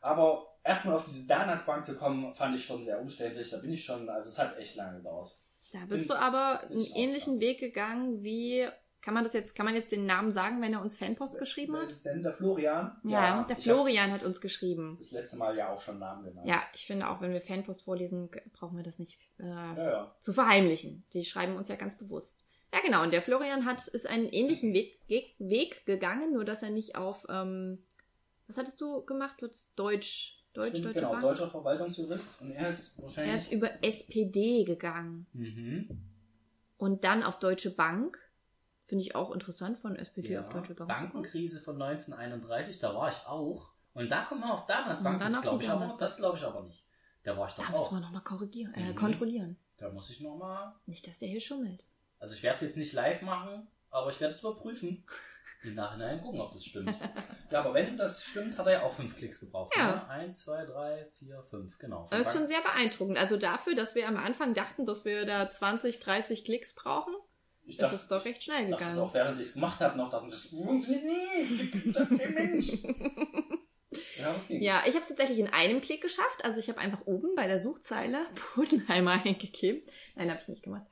Aber erstmal auf diese Danat Bank zu kommen, fand ich schon sehr umständlich. Da bin ich schon, also es hat echt lange gedauert. Da bist du aber einen ähnlichen. Weg gegangen wie, kann man das jetzt, kann man jetzt den Namen sagen, wenn er uns Fanpost geschrieben Wer hat? ist denn? Der Florian? Ja, der ich Florian hat uns geschrieben. Das letzte Mal ja auch schon Namen genannt. Ja, ich finde auch, wenn wir Fanpost vorlesen, brauchen wir das nicht äh, Ja, ja. zu verheimlichen. Die schreiben uns ja ganz bewusst. Ja, genau. Und der Florian hat ist einen ähnlichen Weg, Weg, Weg gegangen, nur dass er nicht auf ähm, was hattest du gemacht? Du hattest Deutsch, Deutsch, bin, Deutsche genau, Bank. deutscher Verwaltungsjurist und er ist Er wahrscheinlich. ist über SPD gegangen mhm. und dann auf Deutsche Bank. Finde ich auch interessant von SPD ja, auf Deutsche Bank. Bankenkrise von 1931, da war ich auch. Und da kommt man auf Danat Und Bank, dann das glaube ich, aber- das glaube ich aber nicht. Da war ich doch Da auch. müssen wir nochmal korrigieren, äh, Mhm. kontrollieren. Da muss ich nochmal. Nicht, dass der hier schummelt. Also ich werde es jetzt nicht live machen, aber ich werde es überprüfen. Im Nachhinein gucken, ob das stimmt. ja, aber wenn das stimmt, hat er ja auch fünf Klicks gebraucht. Ja. Ne? Eins, zwei, drei, vier, fünf, genau. Das ist schon sehr beeindruckend. Also dafür, dass wir am Anfang dachten, dass wir da 20, 30 Klicks brauchen, ich ist dachte, es doch recht schnell dachte gegangen. auch während ich es gemacht habe, noch dachte, das funktioniert nie, das kein Mensch. ja? Ja, ich habe es tatsächlich in einem Klick geschafft. Also ich habe einfach oben bei der Suchzeile Bodenheimer eingegeben. Nein, habe ich nicht gemacht.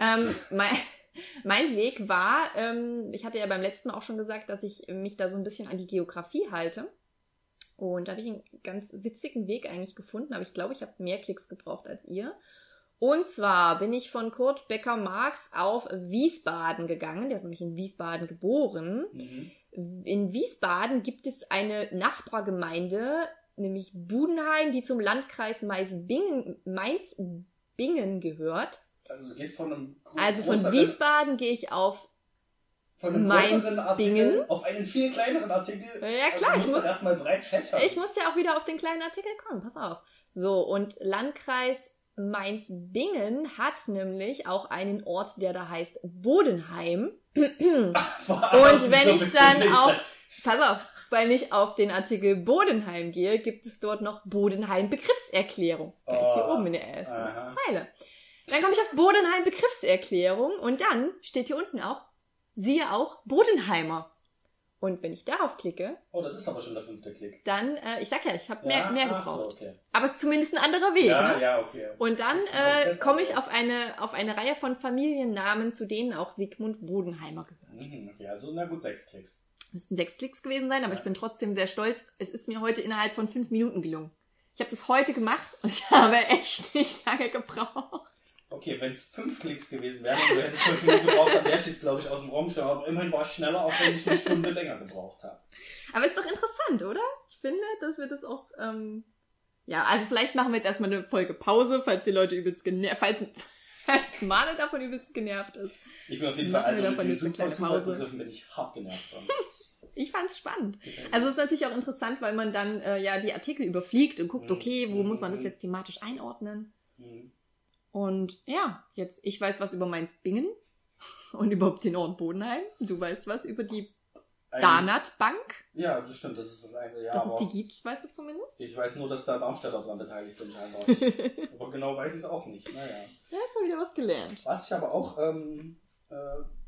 Ähm, mein, mein Weg war, ähm, ich hatte ja beim letzten Mal auch schon gesagt, dass ich mich da so ein bisschen an die Geografie halte. Und da habe ich einen ganz witzigen Weg eigentlich gefunden, aber ich glaube, ich habe mehr Klicks gebraucht als ihr. Und zwar bin ich von Kurt Becker Marx auf Wiesbaden gegangen. Der ist nämlich in Wiesbaden geboren. Mhm. In Wiesbaden gibt es eine Nachbargemeinde, nämlich Budenheim, die zum Landkreis Mainz-Bingen gehört. Also du gehst von einem Also von Wiesbaden gehe ich auf. von einem größeren Artikel auf einen viel kleineren Artikel. Ja, klar, also ich muss- erstmal breit fächern. Ich muss ja auch wieder auf den kleinen Artikel kommen, pass auf. So, und Landkreis Mainz-Bingen hat nämlich auch einen Ort, der da heißt Bodenheim. Und Und wenn ich dann auf, pass auf, wenn ich auf den Artikel Bodenheim gehe, gibt es dort noch Bodenheim Begriffserklärung. Hier Oh. oben in der ersten Aha. Zeile. Dann komme ich auf Bodenheim Begriffserklärung und dann steht hier unten auch, siehe auch Bodenheimer. Und wenn ich darauf klicke, Oh, das ist aber schon der fünfte Klick. dann, äh, ich sag ja, ich habe mehr, Ja? mehr Ach so, gebraucht. okay. Aber es ist zumindest ein anderer Weg, Ja, ne? ja, okay. Und dann äh, komme ich auf eine, auf eine Reihe von Familiennamen, zu denen auch Sigmund Bodenheimer gehört. Mhm, okay, also na gut, sechs Klicks. Müssten sechs Klicks gewesen sein, aber Ja. ich bin trotzdem sehr stolz. Es ist mir heute innerhalb von fünf Minuten gelungen. Ich habe das heute gemacht und ich habe echt nicht lange gebraucht. Okay, wenn es fünf Klicks gewesen wären du hättest fünf Minuten gebraucht, dann wäre ich jetzt, glaube ich, aus dem Raum schon. Aber immerhin war ich schneller, auch wenn ich eine Stunde länger gebraucht habe. Aber ist doch interessant, oder? Ich finde, dass wir das auch. Ähm, ja, also vielleicht machen wir jetzt erstmal eine Folge Pause, falls die Leute übelst genervt, falls, falls Mane davon übelst genervt ist. Ich bin auf jeden Fall, also mit den jetzt eine super kleine Pause. Begriffen bin ich hart genervt von. Ich fand's spannend. Also es ist natürlich auch interessant, weil man dann äh, ja die Artikel überfliegt und guckt, Mhm. okay, wo Mhm. muss man das jetzt thematisch einordnen? Und ja, jetzt, ich weiß was über Mainz-Bingen und überhaupt den Ort Bodenheim. Du weißt was über die Danat Bank, Ja, das stimmt, das ist das eine. Ja, dass es die gibt, weißt du zumindest? ich weiß nur, dass da Darmstädter dran beteiligt sind scheinbar. aber genau weiß ich es auch nicht. Naja. Ja, hast du wieder was gelernt. Was ich aber auch ähm, äh,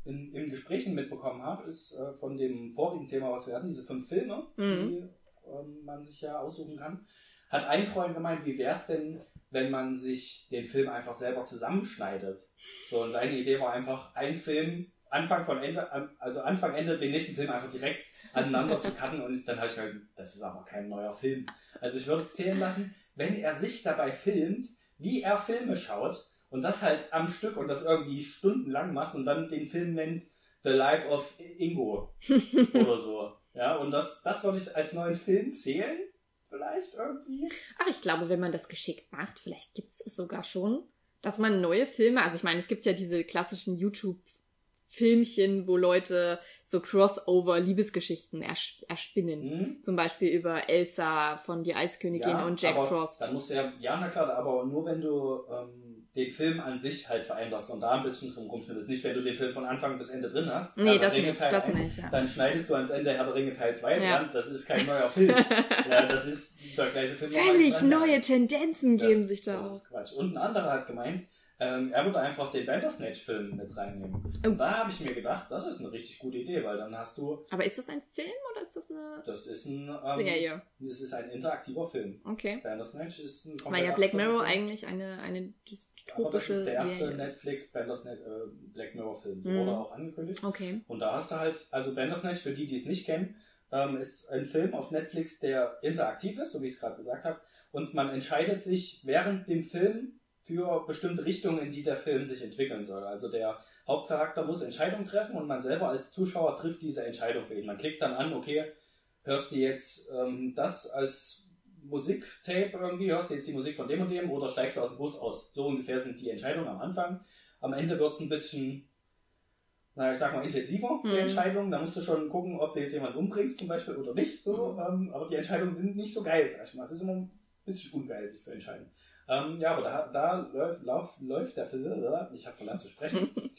in, in Gesprächen mitbekommen habe, ist äh, von dem vorigen Thema, was wir hatten, diese fünf Filme, die Mhm. ähm, man sich ja aussuchen kann, hat ein Freund gemeint, wie wäre es denn, wenn man sich den Film einfach selber zusammenschneidet? So, und seine Idee war einfach, ein Film, Anfang von Ende, also Anfang, Ende, den nächsten Film einfach direkt aneinander zu cutten und dann habe ich gedacht, das ist aber kein neuer Film. Also ich würde es zählen lassen, wenn er sich dabei filmt, wie er Filme schaut und das halt am Stück und das irgendwie stundenlang macht und dann den Film nennt The Life of Ingo oder so. Ja, und das, das würde ich als neuen Film zählen, vielleicht irgendwie. Ach, ich glaube, wenn man das geschickt macht, vielleicht gibt es es sogar schon, dass man neue Filme, also ich meine, es gibt ja diese klassischen YouTube-Filmchen, wo Leute so Crossover-Liebesgeschichten ers erspinnen. Hm? Zum Beispiel über Elsa von Die Eiskönigin und Jack Frost. Dann musst du ja, ja, na klar, aber nur wenn du ähm, den Film an sich halt veränderst und da ein bisschen drum rumschnittest. Nicht, wenn du den Film von Anfang bis Ende drin hast. Nee, Herr das Ringe nicht, Teil das 1, nicht, ja. Dann schneidest du ans Ende Herr der Ringe Teil 2 Ja. dran. Das ist kein neuer Film. ja, das ist der gleiche Film. Völlig neue Tendenzen Das- geben sich da das ist Quatsch. Und ein anderer hat gemeint, ähm, er würde einfach den Bandersnatch-Film mit reinnehmen. Oh. Und da habe ich mir gedacht, das ist eine richtig gute Idee, weil dann hast du, Aber ist das ein Film oder ist das eine das ist ein, ähm, Serie? es ist ein interaktiver Film. Okay. Bandersnatch ist ein komplett ja Black Mirror Film. eigentlich eine, eine Aber das dystopische ist der erste Serie. Netflix Bandersnatch äh, Black Mirror Film. Mhm. Wurde auch angekündigt. Okay. Und da hast du halt, also Bandersnatch, für die, die es nicht kennen, ähm, ist ein Film auf Netflix, der interaktiv ist, so wie ich es gerade gesagt habe. Und man entscheidet sich während dem Film für bestimmte Richtungen, in die der Film sich entwickeln soll. Also der Hauptcharakter muss Entscheidungen treffen und man selber als Zuschauer trifft diese Entscheidung für ihn. Man klickt dann an, okay, hörst du jetzt ähm, das als Musiktape irgendwie, hörst du jetzt die Musik von dem und dem oder steigst du aus dem Bus aus? So ungefähr sind die Entscheidungen am Anfang. Am Ende wird es ein bisschen na, ich sag mal, intensiver, die Mhm. Entscheidung. Da musst du schon gucken, ob du jetzt jemanden umbringst, zum Beispiel, oder nicht. So. Ähm, aber die Entscheidungen sind nicht so geil, sag ich mal. Es ist immer ein bisschen ungeil, sich zu entscheiden. Ähm, ja, aber da, da läuft, lauf, läuft der Film, ich habe verlernt zu sprechen.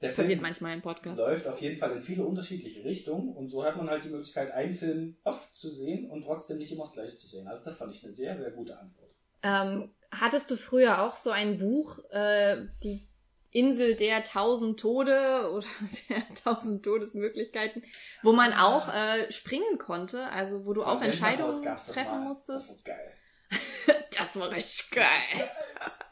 Der Das passiert manchmal im Podcast. läuft auf jeden Fall in viele unterschiedliche Richtungen und so hat man halt die Möglichkeit, einen Film oft zu sehen und trotzdem nicht immer das gleiche zu sehen. Also das fand ich eine sehr, sehr gute Antwort. Ähm, hattest du früher auch so ein Buch, äh, die Insel der tausend Tode oder der tausend Todesmöglichkeiten, wo man auch äh, springen konnte, also wo du auch Von Gänsehaut Entscheidungen treffen musstest. Das ist geil. Das war richtig geil.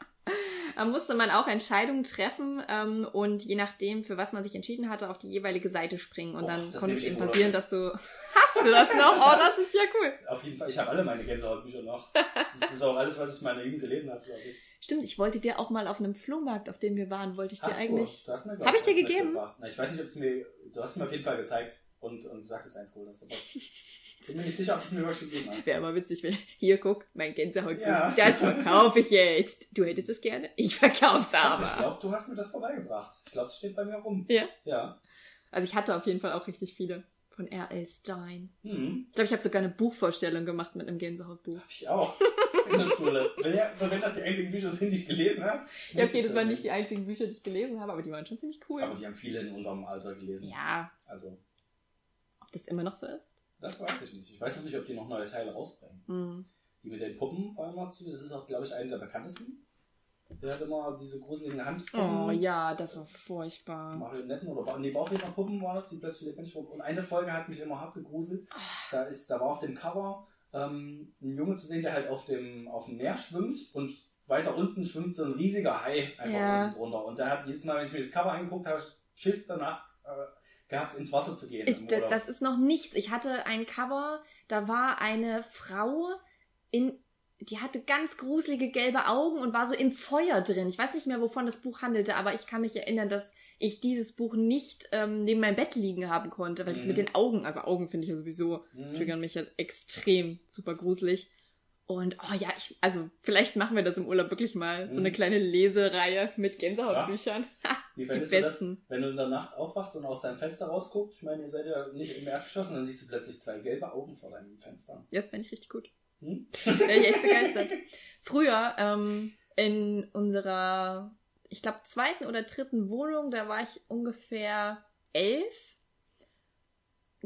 Da musste man auch Entscheidungen treffen ähm, und je nachdem, für was man sich entschieden hatte, auf die jeweilige Seite springen. Und Och, dann konnte es eben passieren, dass du... Hast du das noch? Oh, das ist ja cool. Auf jeden Fall, ich habe alle meine Gänsehautbücher noch. Das ist auch alles, was ich in meiner Jugend gelesen habe, glaube ich. Stimmt, ich wollte dir auch mal auf einem Flohmarkt, auf dem wir waren, wollte ich dir Hast eigentlich... Du, du hast mir, glaub Hab ich dir gegeben? Na, ich weiß nicht, ob es mir. Du hast es mir auf jeden Fall gezeigt und, und gesagt, dass eins cool ist. Aber ich bin mir nicht sicher, ob du es mir wirklich gegeben hast. Wäre immer witzig, wenn... Hier, guck, mein Gänsehautbuch. Ja. Das verkaufe ich jetzt. Du hättest es gerne? Ich verkauf's Ach, ich aber. glaube, du hast mir das vorbeigebracht. Ich glaube, es steht bei mir rum. Ja. Ja. Also ich hatte auf jeden Fall auch richtig viele von R.L. Stein. Hm. Ich glaube, ich habe sogar eine Buchvorstellung gemacht mit einem Gänsehautbuch. Hab ich auch. In der Schule. Wenn, ja, wenn das die einzigen Bücher sind, die ich gelesen habe. Ich habe jedes Mal nicht die einzigen Bücher, die ich gelesen habe, aber die waren schon ziemlich cool. Aber die haben viele in unserem Alter gelesen. Ja, Also, ob das immer noch so ist? Das weiß ich nicht. Ich weiß noch nicht, ob die noch neue Teile rausbringen. Hm. Die mit den Puppen war immer zu. Das ist auch, glaube ich, einer der bekanntesten. Der hat immer diese gruseligen Handpuppen. Oh ja, das war furchtbar. Marionetten oder ba nee, Bauchrednerpuppen war das, die plötzlich lebendig wurden. Und eine Folge hat mich immer hart gegruselt. Da, ist, da war auf dem Cover ähm, ein Junge zu sehen, der halt auf dem, auf dem Meer schwimmt und weiter unten schwimmt so ein riesiger Hai einfach Ja. unten drunter. Und der hat jedes Mal, wenn ich mir das Cover angeguckt habe, Schiss danach äh, gehabt, ins Wasser zu gehen. Ich, das ist noch nichts. Ich hatte ein Cover, da war eine Frau in, die hatte ganz gruselige gelbe Augen und war so im Feuer drin. Ich weiß nicht mehr, wovon das Buch handelte, aber ich kann mich erinnern, dass ich dieses Buch nicht ähm, neben meinem Bett liegen haben konnte, weil es Mhm. mit den Augen, also Augen finde ich ja sowieso, Mhm. triggern mich ja extrem super gruselig. Und oh ja, ich, also vielleicht machen wir das im Urlaub wirklich mal. So eine Mhm. kleine Lesereihe mit Gänsehautbüchern. Ha, Wie die fändest du das, wenn du in der Nacht aufwachst und aus deinem Fenster rausguckst? Ich meine, ihr seid ja nicht im Erdgeschoss und dann siehst du plötzlich zwei gelbe Augen vor deinem Fenster. Ja, das fände ich richtig gut. Hm? Wäre ich echt begeistert. Früher, ähm, in unserer, ich glaube, zweiten oder dritten Wohnung, da war ich ungefähr elf.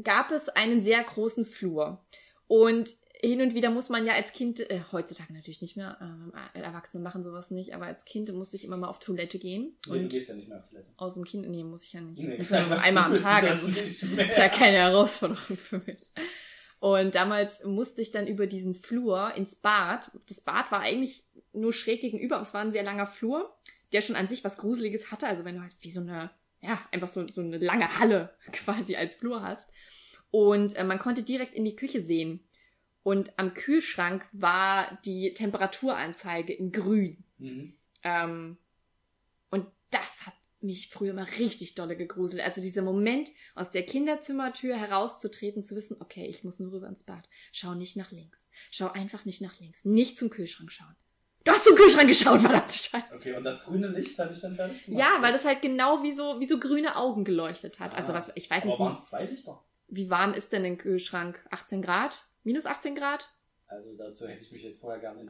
gab es einen sehr großen Flur. Und hin und wieder muss man ja als Kind, äh, heutzutage natürlich nicht mehr, äh, Erwachsene machen sowas nicht, aber als Kind musste ich immer mal auf Toilette gehen. Nee, du gehst ja nicht mehr auf Toilette. aus dem Kind, nee, muss ich ja nicht. Nee, muss ja nur einmal am Tag. das Also, ist mehr. ja keine Herausforderung für mich. Und damals musste ich dann über diesen Flur ins Bad. Das Bad war eigentlich nur schräg gegenüber, aber es war ein sehr langer Flur, der schon an sich was Gruseliges hatte. Also wenn du halt wie so eine, ja, einfach so, so eine lange Halle quasi als Flur hast. Und äh, man konnte direkt in die Küche sehen. Und am Kühlschrank war die Temperaturanzeige in grün. Mhm. Ähm, und das hat mich früher mal richtig dolle gegruselt. Also dieser Moment, aus der Kinderzimmertür herauszutreten, zu wissen, okay, ich muss nur rüber ins Bad. Schau nicht nach links. Schau einfach nicht nach links. Nicht zum Kühlschrank schauen. Du hast zum Kühlschrank geschaut, verdammte Scheiße. Okay, und das grüne Licht hatte ich dann fertig gemacht. Ja, weil das halt genau wie so, wie so grüne Augen geleuchtet hat. Also Ah. was, ich weiß Aber nicht, waren es zwei Lichter? wie, wie warm ist denn ein Kühlschrank? 18 Grad? Minus 18 Grad? Also dazu hätte ich mich jetzt vorher gerne Oh,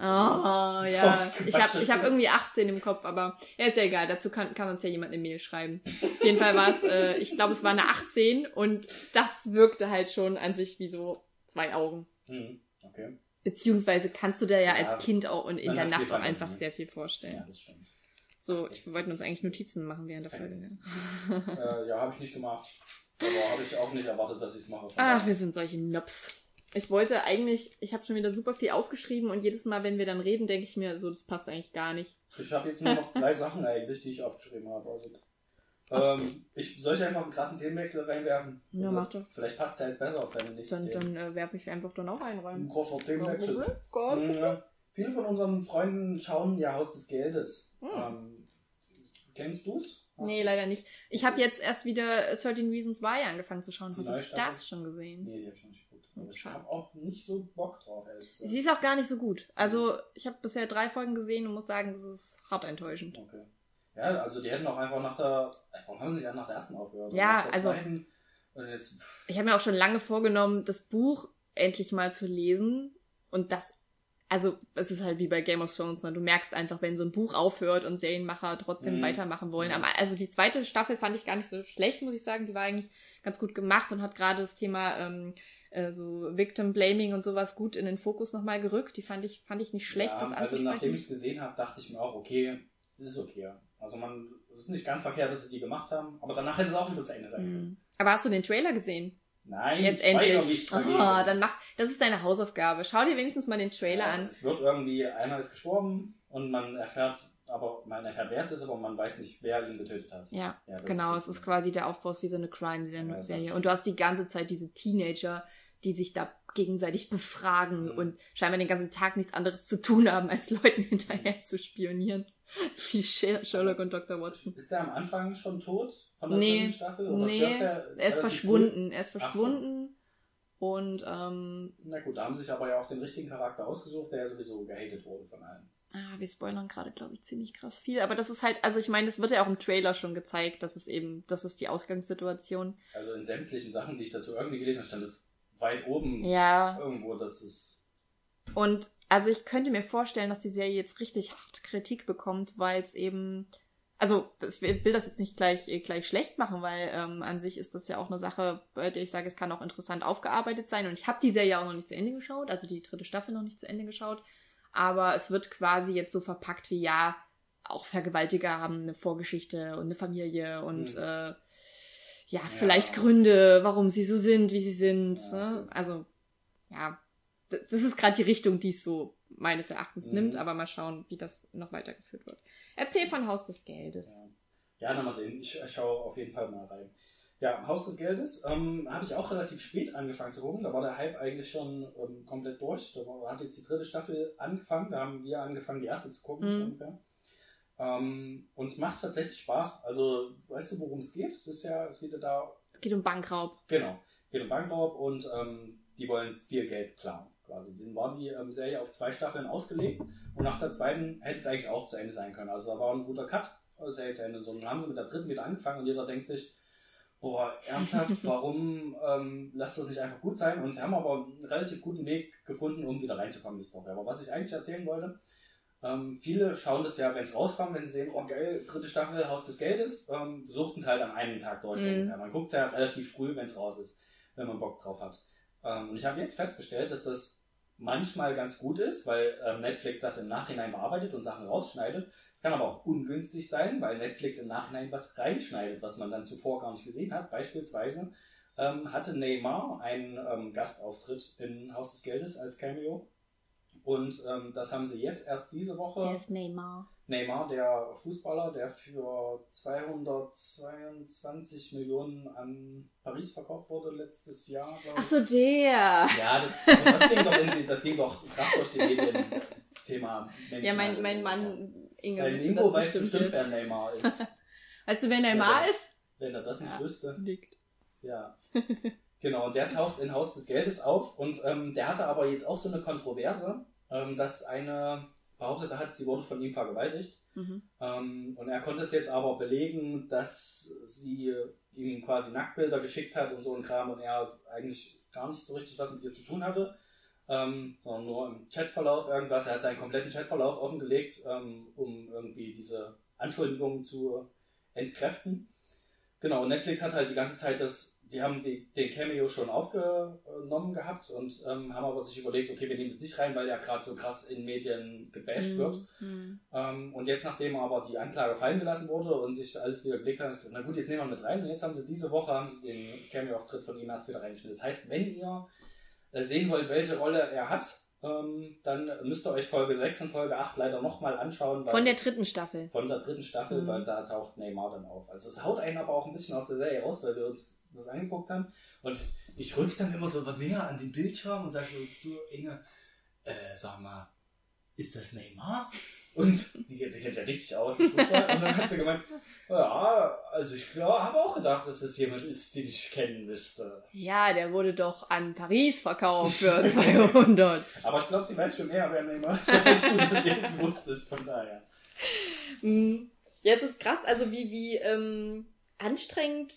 informiert. ja. Ich Ich habe ich hab irgendwie 18 im Kopf, aber ja, ist ja egal. Dazu kann, kann uns ja jemand eine Mail schreiben. Auf jeden Fall war es, äh, ich glaube, es war eine 18 und das wirkte halt schon an sich wie so zwei Augen. Mhm. Okay, Beziehungsweise kannst du dir ja, Ja, als Kind auch und in der Nacht auch einfach sehr viel vorstellen. ja, das stimmt. So, ich, wir wollten uns eigentlich Notizen machen während der Folge. Ne? äh, ja, habe ich nicht gemacht. Aber habe ich auch nicht erwartet, dass ich es mache. Ach, wir sind solche Nobs. Ich wollte eigentlich, ich habe schon wieder super viel aufgeschrieben und jedes Mal, wenn wir dann reden, denke ich mir, so, das passt eigentlich gar nicht. Ich habe jetzt nur noch drei Sachen eigentlich, die ich aufgeschrieben habe. Also, ähm, ich, soll ich einfach einen krassen Themenwechsel reinwerfen? Ja, mach doch. Vielleicht passt es ja jetzt besser auf deine nächste Dann, Themen. dann äh, werfe ich einfach dann auch einen rein. Ein großer Themenwechsel. Gott. Mhm, Ja. Viele von unseren Freunden schauen ja Haus des Geldes. Hm. Ähm, kennst du's? Hast Nee, leider nicht. Ich habe jetzt erst wieder 13 Reasons Why angefangen zu schauen. Hast du das schon gesehen? Nee, die habe ich noch nicht Aber ich habe auch nicht so Bock drauf, ehrlich gesagt. Sie ist auch gar nicht so gut. Also, ich habe bisher drei Folgen gesehen und muss sagen, das ist hart enttäuschend. Okay. Ja, also die hätten auch einfach nach der. äh, Warum haben sie nicht nach der ersten aufgehört? Ja, also- und jetzt, Ich habe mir auch schon lange vorgenommen, das Buch endlich mal zu lesen. Und das, also es ist halt wie bei Game of Thrones. Ne? Du merkst einfach, wenn so ein Buch aufhört und Serienmacher trotzdem Mhm. weitermachen wollen. Mhm. Aber also die zweite Staffel fand ich gar nicht so schlecht, muss ich sagen. Die war eigentlich ganz gut gemacht und hat gerade das Thema ähm, äh, so Victim Blaming und sowas gut in den Fokus nochmal gerückt. Die fand ich, fand ich nicht schlecht, ja, das Also nachdem anzusprechen. ich es gesehen habe, dachte ich mir auch, okay, das ist okay. Also man, es ist nicht ganz verkehrt, dass sie die gemacht haben, aber danach hätte es auch wieder zu Ende sein können. Mhm. Aber hast du den Trailer gesehen? Nein, Jetzt endlich. Ah, dann mach, das ist deine Hausaufgabe. Schau dir wenigstens mal den Trailer Ja, an. Es wird irgendwie, einer ist gestorben und man erfährt, aber man erfährt, wer es ist, aber man weiß nicht, wer ihn getötet hat. Ja, Ja, genau. ist- Es ist quasi der Aufbau ist wie so eine Crime-Serie. Und du hast die ganze Zeit diese Teenager, die sich da gegenseitig befragen Mhm. und scheinbar den ganzen Tag nichts anderes zu tun haben, als Leuten hinterher zu spionieren. Wie Sher- Sherlock und Dr. Watson. Ist der am Anfang schon tot von der Nee, dritten Staffel? Oder Nee, der er ist verschwunden. Er ist Ach so. verschwunden. Und ähm? Na gut, da haben sie sich aber ja auch den richtigen Charakter ausgesucht, der ja sowieso gehatet wurde von allen. ah, wir spoilern gerade, glaube ich, ziemlich krass viel. Aber das ist halt, also ich meine, das wird ja auch im Trailer schon gezeigt, dass es eben, das ist die Ausgangssituation. Also in sämtlichen Sachen, die ich dazu irgendwie gelesen habe, stand es weit oben Ja, irgendwo, dass es. Und also ich könnte mir vorstellen, dass die Serie jetzt richtig hart Kritik bekommt, weil es eben, also ich will will das jetzt nicht gleich äh, gleich schlecht machen, weil ähm, an sich ist das ja auch eine Sache, bei der ich sage, es kann auch interessant aufgearbeitet sein. Und ich habe die Serie auch noch nicht zu Ende geschaut, also die dritte Staffel noch nicht zu Ende geschaut. Aber es wird quasi jetzt so verpackt wie ja, auch Vergewaltiger haben eine Vorgeschichte und eine Familie und Mhm. äh, ja, vielleicht Gründe, warum sie so sind, wie sie sind. Ja, Ne? Also, ja, das ist gerade die Richtung, die es so meines Erachtens Mhm. nimmt, aber mal schauen, wie das noch weitergeführt wird. Erzähl von Haus des Geldes. Ja, ja mal sehen. Ich schaue auf jeden Fall mal rein. Ja, Haus des Geldes ähm, habe ich auch relativ spät angefangen zu gucken. Da war der Hype eigentlich schon ähm, komplett durch. Da war, hat jetzt die dritte Staffel angefangen. Da haben wir angefangen, die erste zu gucken Mhm. ungefähr. Ähm, und es macht tatsächlich Spaß. Also, weißt du, worum es geht? Es ist ja, es geht ja da Es geht um Bankraub. Genau. Es geht um Bankraub und ähm, die wollen viel Geld klauen. Quasi. Dann war die ähm, Serie auf zwei Staffeln ausgelegt und nach der zweiten hätte es eigentlich auch zu Ende sein können. Also da war ein guter Cut, Serie zu Ende. So, dann haben sie mit der dritten wieder angefangen und jeder denkt sich, boah, ernsthaft, warum ähm, lasst das nicht einfach gut sein? Und sie haben aber einen relativ guten Weg gefunden, um wieder reinzukommen in die Story. Aber was ich eigentlich erzählen wollte, ähm, viele schauen das ja, wenn es rauskommt, wenn sie sehen, oh geil, dritte Staffel, Haus des Geldes, ähm, suchten es halt an einem Tag durch. Mhm. Man guckt es ja relativ früh, wenn es raus ist. wenn man Bock drauf hat. Ähm, und ich habe jetzt festgestellt, dass das manchmal ganz gut ist, weil ähm, Netflix das im Nachhinein bearbeitet und Sachen rausschneidet. Es kann aber auch ungünstig sein, weil Netflix im Nachhinein was reinschneidet, was man dann zuvor gar nicht gesehen hat. Beispielsweise ähm, hatte Neymar einen ähm, Gastauftritt in Haus des Geldes als Cameo. Und ähm, das haben sie jetzt erst diese Woche. Wer ist Neymar? Neymar, der Fußballer, der für 222 Millionen an Paris verkauft wurde letztes Jahr. Ach so, der. Ja, das, das, ging doch in, das ging doch krass durch die Medien. Thema Menschen. Ja, mein, mein Mann Inge Weil Ingo weiß bestimmt, wer Neymar ist. Weißt du, wer Neymar ja, ist? Wenn er das nicht ja, wüsste. Liegt. Ja. genau, und der taucht in Haus des Geldes auf und ähm, der hatte aber jetzt auch so eine Kontroverse, ähm, dass eine behauptet hat, sie wurde von ihm vergewaltigt. Mhm. Ähm, und er konnte es jetzt aber belegen, dass sie ihm quasi Nacktbilder geschickt hat und so ein Kram und er eigentlich gar nicht so richtig was mit ihr zu tun hatte, ähm, sondern nur im Chatverlauf irgendwas. Er hat seinen kompletten Chatverlauf offengelegt, ähm, um irgendwie diese Anschuldigungen zu entkräften. Genau, Netflix hat halt die ganze Zeit das die haben die, den Cameo schon aufgenommen gehabt und ähm, haben aber sich überlegt, okay, wir nehmen es nicht rein, weil er gerade so krass in Medien gebasht mm, wird. Mm. Ähm, und jetzt, nachdem aber die Anklage fallen gelassen wurde und sich alles wieder geblickt hat, na gut, jetzt nehmen wir mit rein. Und jetzt haben sie diese Woche haben sie den Cameo-Auftritt von ihm erst wieder reingeschnitten. Das heißt, wenn ihr äh, sehen wollt, welche Rolle er hat, ähm, dann müsst ihr euch Folge 6 und Folge 8 leider nochmal anschauen. von der dritten Staffel. Von der dritten Staffel, mhm. weil da taucht Neymar dann auf. Also es haut einen aber auch ein bisschen aus der Serie raus, weil wir uns das angeguckt haben. Und ich, rück dann immer so näher an den Bildschirm und sage so zu Inge, äh, sag mal, ist das Neymar? Und die kennt ja richtig aus Und dann hat sie gemeint, ja, also ich habe auch gedacht, dass das jemand ist, den ich kennen müsste. Ja, der wurde doch an Paris verkauft für 200. Aber ich glaube, sie weiß schon mehr, wer Neymar ist, als du das jetzt wusstest, von daher. Mm. Ja, es ist krass, also wie, wie ähm, anstrengend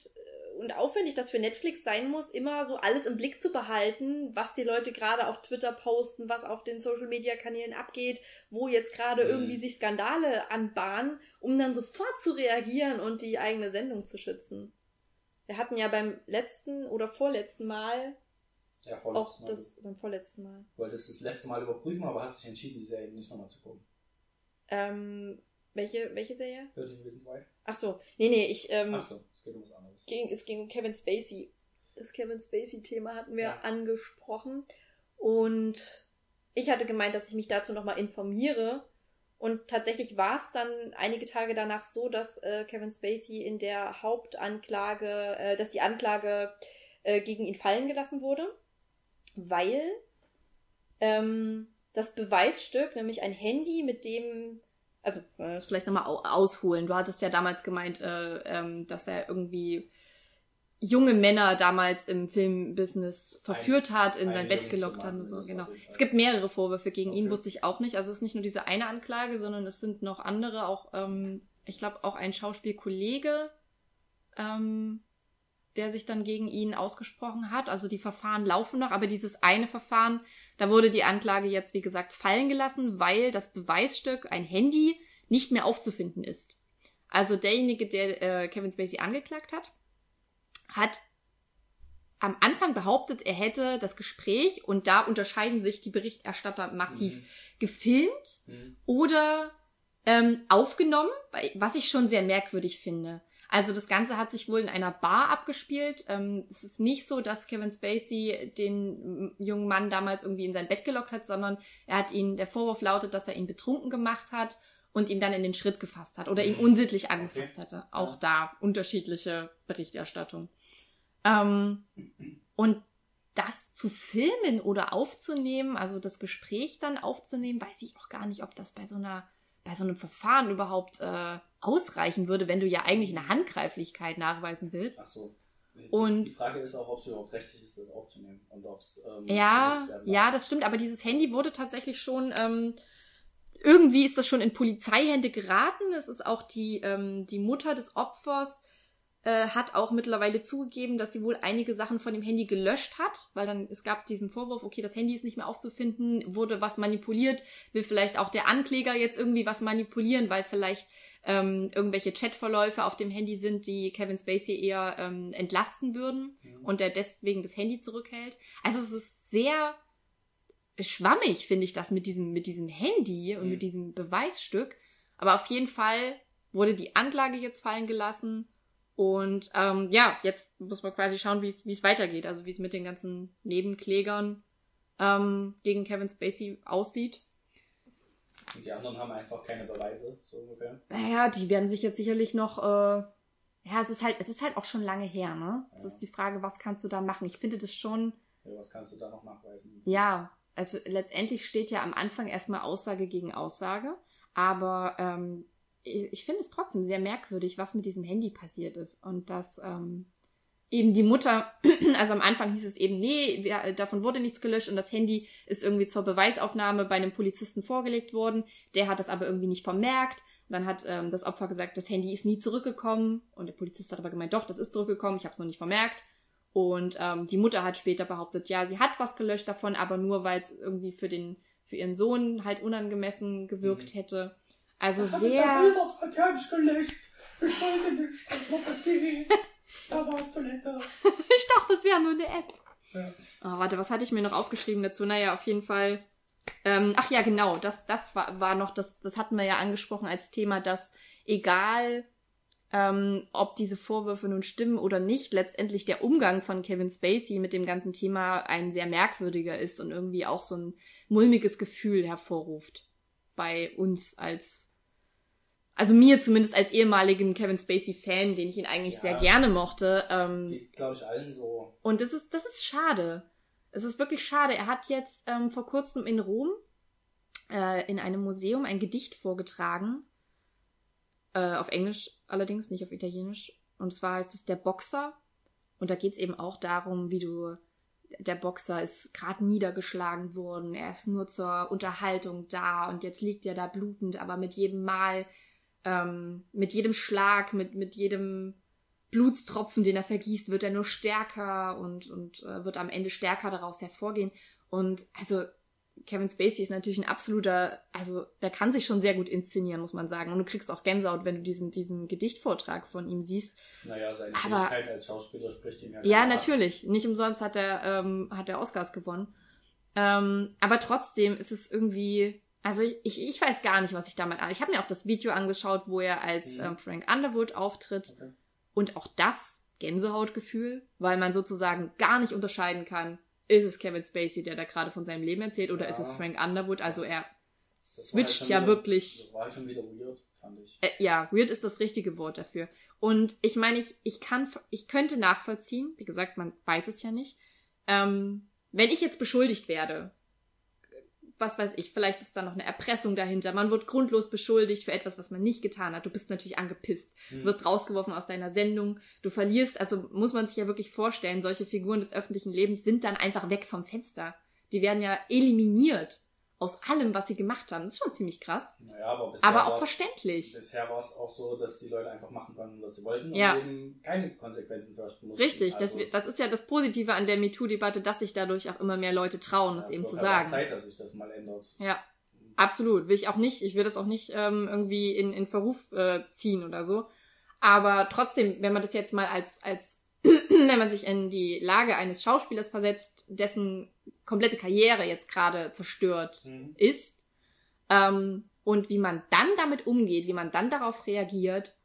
und aufwendig das für Netflix sein muss, immer so alles im Blick zu behalten, was die Leute gerade auf Twitter posten, was auf den Social Media Kanälen abgeht, wo jetzt gerade mhm. irgendwie sich Skandale anbahnen, um dann sofort zu reagieren und die eigene Sendung zu schützen. Wir hatten ja beim letzten oder vorletzten Mal ja, auch Mal. das beim vorletzten Mal. Wolltest das letzte Mal überprüfen, aber hast dich entschieden, die Serie nicht nochmal zu gucken. Ähm, welche, welche Serie? 13 Reasons Why. Ach so. Nee, nee, ich, ähm, Ach so. Es geht um was anderes. Ging, es ging um Kevin Spacey. Das Kevin Spacey-Thema hatten wir ja. angesprochen. Und ich hatte gemeint, dass ich mich dazu nochmal informiere. Und tatsächlich war es dann einige Tage danach so, dass äh, Kevin Spacey in der Hauptanklage, äh, dass die Anklage äh, gegen ihn fallen gelassen wurde, weil ähm, das Beweisstück, nämlich ein Handy, mit dem also äh, vielleicht nochmal ausholen. Du hattest ja damals gemeint, äh, ähm, dass er irgendwie junge Männer damals im Filmbusiness verführt hat, in sein Bett gelockt hat und so, genau. Es gibt mehrere Vorwürfe gegen okay. ihn, wusste ich auch nicht. Also es ist nicht nur diese eine Anklage, sondern es sind noch andere, auch, ähm, ich glaube, auch ein Schauspielkollege, ähm, der sich dann gegen ihn ausgesprochen hat. Also die Verfahren laufen noch, aber dieses eine Verfahren da wurde die Anklage jetzt, wie gesagt, fallen gelassen, weil das Beweisstück, ein Handy, nicht mehr aufzufinden ist. Also derjenige, der äh, Kevin Spacey angeklagt hat, hat am Anfang behauptet, er hätte das Gespräch, und da unterscheiden sich die Berichterstatter massiv, mhm. gefilmt mhm. oder ähm, aufgenommen, was ich schon sehr merkwürdig finde. Also das Ganze hat sich wohl in einer Bar abgespielt. Ähm, es ist nicht so, dass Kevin Spacey den jungen Mann damals irgendwie in sein Bett gelockt hat, sondern er hat ihn, der Vorwurf lautet, dass er ihn betrunken gemacht hat und ihn dann in den Schritt gefasst hat oder ihn mhm. unsittlich angefasst okay. hatte. Auch da unterschiedliche Berichterstattung. Ähm, und das zu filmen oder aufzunehmen, also das Gespräch dann aufzunehmen, weiß ich auch gar nicht, ob das bei so einer bei so einem Verfahren überhaupt äh, ausreichen würde, wenn du ja eigentlich eine Handgreiflichkeit nachweisen willst. Ach so. und die Frage ist auch, ob es überhaupt rechtlich ist, das aufzunehmen und ob es ähm, ja, ja, das stimmt. Aber dieses Handy wurde tatsächlich schon ähm, irgendwie ist das schon in Polizeihände geraten. Es ist auch die ähm, die Mutter des Opfers äh, hat auch mittlerweile zugegeben, dass sie wohl einige Sachen von dem Handy gelöscht hat, weil dann es gab diesen Vorwurf, okay, das Handy ist nicht mehr aufzufinden, wurde was manipuliert, will vielleicht auch der Ankläger jetzt irgendwie was manipulieren, weil vielleicht ähm, irgendwelche Chatverläufe auf dem Handy sind, die Kevin Spacey eher ähm, entlasten würden Mhm. und der deswegen das Handy zurückhält. Also es ist sehr schwammig, finde ich das mit diesem, mit diesem Handy und Mhm. mit diesem Beweisstück. Aber auf jeden Fall wurde die Anklage jetzt fallen gelassen. Und ähm, ja, jetzt muss man quasi schauen, wie es wie es weitergeht. Also wie es mit den ganzen Nebenklägern ähm, gegen Kevin Spacey aussieht. Und die anderen haben einfach keine Beweise, so ungefähr. Naja, die werden sich jetzt sicherlich noch. Äh, ja, es ist halt, es ist halt auch schon lange her, ne? Es Ja. ist die Frage, was kannst du da machen? Ich finde das schon. Ja, was kannst du da noch nachweisen? Ja, also letztendlich steht ja am Anfang erstmal Aussage gegen Aussage, aber ähm, ich, ich finde es trotzdem sehr merkwürdig, was mit diesem Handy passiert ist und dass ähm, eben die Mutter, also am Anfang hieß es eben, nee, wir, davon wurde nichts gelöscht und das Handy ist irgendwie zur Beweisaufnahme bei einem Polizisten vorgelegt worden, der hat das aber irgendwie nicht vermerkt. Und dann hat ähm, das Opfer gesagt, das Handy ist nie zurückgekommen und der Polizist hat aber gemeint, doch, das ist zurückgekommen, ich habe es noch nicht vermerkt. Und ähm, die Mutter hat später behauptet, ja, sie hat was gelöscht davon, aber nur weil es irgendwie für den für ihren Sohn halt unangemessen gewirkt Mhm. hätte. Also Ich habe sehr Bilder dran, die hab ich gelöscht. Ich wollte nicht, dass man das sieht. Da war auf Toilette. ich dachte, das wäre nur eine App. Ja. Oh, warte, was hatte ich mir noch aufgeschrieben dazu? Naja, auf jeden Fall. Ähm, ach ja, genau, das, das war, war noch, das, das hatten wir ja angesprochen als Thema, dass egal, ähm, ob diese Vorwürfe nun stimmen oder nicht, letztendlich der Umgang von Kevin Spacey mit dem ganzen Thema ein sehr merkwürdiger ist und irgendwie auch so ein mulmiges Gefühl hervorruft bei uns als, also mir zumindest als ehemaligem Kevin Spacey-Fan, den ich ihn eigentlich Ja. sehr gerne mochte. Ähm, glaube ich, allen so. und das ist, das ist schade. Es ist wirklich schade. Er hat jetzt ähm, vor kurzem in Rom äh, in einem Museum ein Gedicht vorgetragen. Äh, auf Englisch allerdings, nicht auf Italienisch. Und zwar heißt es Der Boxer. Und da geht es eben auch darum, wie du. Der Boxer ist gerade niedergeschlagen worden. Er ist nur zur Unterhaltung da und jetzt liegt er da blutend, aber mit jedem Mal, ähm, mit jedem Schlag, mit, mit jedem Blutstropfen, den er vergießt, wird er nur stärker und, und äh, wird am Ende stärker daraus hervorgehen. Und also Kevin Spacey ist natürlich ein absoluter, also der kann sich schon sehr gut inszenieren, muss man sagen. Und du kriegst auch Gänsehaut, wenn du diesen, diesen Gedichtvortrag von ihm siehst. Naja, seine Aber- Fähigkeit als Schauspieler spricht ihm ja Ja, natürlich. Nicht umsonst hat er, ähm, hat er Oscars gewonnen. Ähm, aber trotzdem ist es irgendwie, also ich, ich, ich weiß gar nicht, was ich damit an. Ich habe mir auch das Video angeschaut, wo er als Mhm. ähm, Frank Underwood auftritt. Okay. Und auch das Gänsehautgefühl, weil man sozusagen gar nicht unterscheiden kann, ist es Kevin Spacey, der da gerade von seinem Leben erzählt, oder Ja. ist es Frank Underwood? Also er Das halt switcht ja wieder- wirklich. Das war halt schon wieder weird, fand ich. Äh, ja, weird ist das richtige Wort dafür. Und ich meine, ich, ich kann, ich könnte nachvollziehen, wie gesagt, man weiß es ja nicht, ähm, wenn ich jetzt beschuldigt werde, was weiß ich, vielleicht ist da noch eine Erpressung dahinter, man wird grundlos beschuldigt für etwas, was man nicht getan hat. Du bist natürlich angepisst. Du Hm. wirst rausgeworfen aus deiner Sendung, du verlierst, also muss man sich ja wirklich vorstellen, solche Figuren des öffentlichen Lebens sind dann einfach weg vom Fenster. Die werden ja eliminiert aus allem, was sie gemacht haben. Das ist schon ziemlich krass, Naja, aber bisher aber auch verständlich. Bisher war es auch so, dass die Leute einfach machen konnten, was sie wollten Ja. und eben keine Konsequenzen fürchten mussten. Richtig, das, Also es- das ist ja das Positive an der MeToo-Debatte, dass sich dadurch auch immer mehr Leute trauen, das ja, es eben zu sagen. Zeit, dass sich das mal ändert. Ja, absolut. Will ich auch nicht. Ich will das auch nicht ähm, irgendwie in, in Verruf äh, ziehen oder so. Aber trotzdem, wenn man das jetzt mal als, als wenn man sich in die Lage eines Schauspielers versetzt, dessen komplette Karriere jetzt gerade zerstört Hm. ist, ähm, und wie man dann damit umgeht, wie man dann darauf reagiert,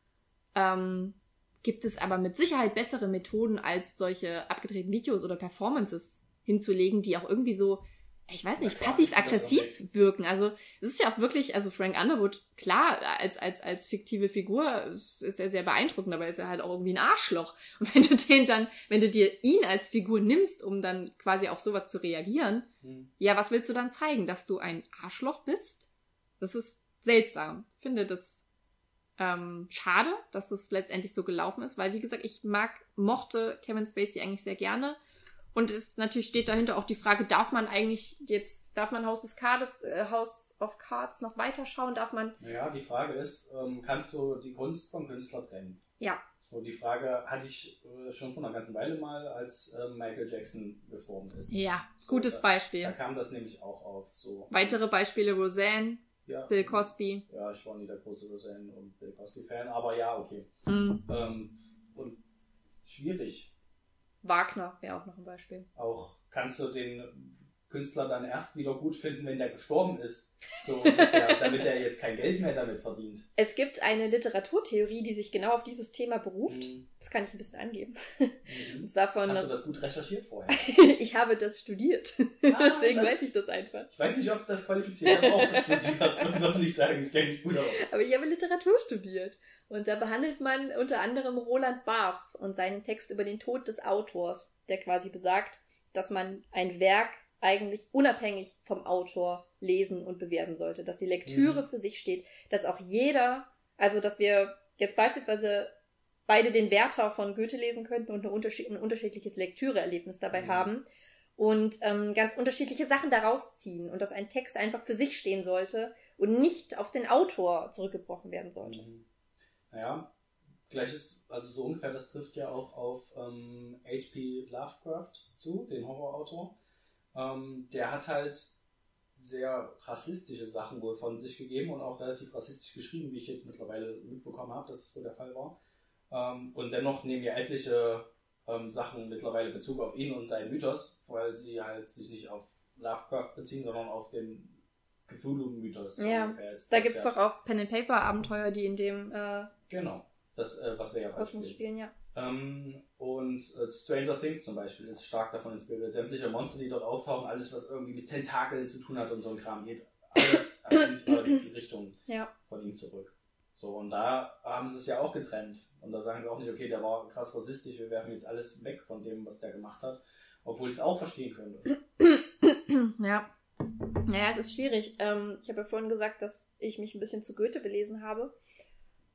ähm, gibt es aber mit Sicherheit bessere Methoden, als solche abgedrehten Videos oder Performances hinzulegen, die auch irgendwie so, ich weiß nicht, passiv-aggressiv wirken. Also es ist ja auch wirklich, also Frank Underwood, klar, als, als, als fiktive Figur ist er sehr beeindruckend, aber ist er halt auch irgendwie ein Arschloch. Und wenn du den dann, wenn du dir ihn als Figur nimmst, um dann quasi auf sowas zu reagieren, Hm. ja, was willst du dann zeigen? Dass du ein Arschloch bist? Das ist seltsam. Ich finde das ähm, schade, dass es letztendlich so gelaufen ist, weil wie gesagt, ich mag, mochte Kevin Spacey eigentlich sehr gerne. Und es natürlich steht dahinter auch die Frage, darf man eigentlich jetzt, darf man Haus des Cards, äh, House of Cards noch weiterschauen? Darf man, Naja, die Frage ist, ähm, kannst du die Kunst vom Künstler trennen? ja, So, die Frage hatte ich äh, schon vor einer ganzen Weile mal, als äh, Michael Jackson gestorben ist. ja, So, gutes da, Da Beispiel. kam das nämlich auch auf. So. Weitere Beispiele, Roseanne, Ja. Bill Cosby. Ja, ich war nie der große Roseanne und Bill Cosby-Fan, aber ja, okay. Mhm. Ähm, und schwierig. Wagner wäre auch noch ein Beispiel. Auch kannst du den Künstler dann erst wieder gut finden, wenn der gestorben ist. So damit er jetzt kein Geld mehr damit verdient. Es gibt eine Literaturtheorie, die sich genau auf dieses Thema beruft. Mhm. Das kann ich ein bisschen angeben. Mhm. Und zwar von. Hast du das gut recherchiert vorher? ich habe das studiert. Ah, Deswegen das- weiß ich das einfach. Ich weiß nicht, ob das qualifiziert, auch studiert. So würde ich sagen, ich kenne mich gut aus. Aber ich habe Literatur studiert. Und da behandelt man unter anderem Roland Barths und seinen Text über den Tod des Autors, der quasi besagt, dass man ein Werk eigentlich unabhängig vom Autor lesen und bewerten sollte, dass die Lektüre Mhm. für sich steht, dass auch jeder, also dass wir jetzt beispielsweise beide den Werther von Goethe lesen könnten und unterschied ein unterschiedliches Lektüreerlebnis dabei Mhm. haben und ähm, ganz unterschiedliche Sachen daraus ziehen und dass ein Text einfach für sich stehen sollte und nicht auf den Autor zurückgebrochen werden sollte. Mhm. Naja, gleiches, also so ungefähr, das trifft ja auch auf ähm, H.P. Lovecraft zu, den Horrorautor. Ähm, der hat halt sehr rassistische Sachen wohl von sich gegeben und auch relativ rassistisch geschrieben, wie ich jetzt mittlerweile mitbekommen habe, dass es so der Fall war. Ähm, und dennoch nehmen ja etliche ähm, Sachen mittlerweile Bezug auf ihn und seinen Mythos, weil sie halt sich nicht auf Lovecraft beziehen, sondern auf den Cthulhu-Mythos. Ja, Da das gibt's ja. doch auch Pen and Paper Abenteuer, die in dem äh, Genau, das, äh, was wir ja Kosmos spielen. spielen, ja. Ähm, und äh, Stranger Things zum Beispiel ist stark davon inspiriert. Sämtliche Monster, die dort auftauchen, alles, was irgendwie mit Tentakeln zu tun hat und so ein Kram, geht alles eigentlich mal in die Richtung Ja. von ihm zurück. So, und da haben sie es ja auch getrennt. Und da sagen sie auch nicht, okay, der war krass rassistisch, wir werfen jetzt alles weg von dem, was der gemacht hat. Obwohl ich es auch verstehen könnte. Ja. Naja, es ist schwierig. Ähm, ich habe ja vorhin gesagt, dass ich mich ein bisschen zu Goethe belesen habe.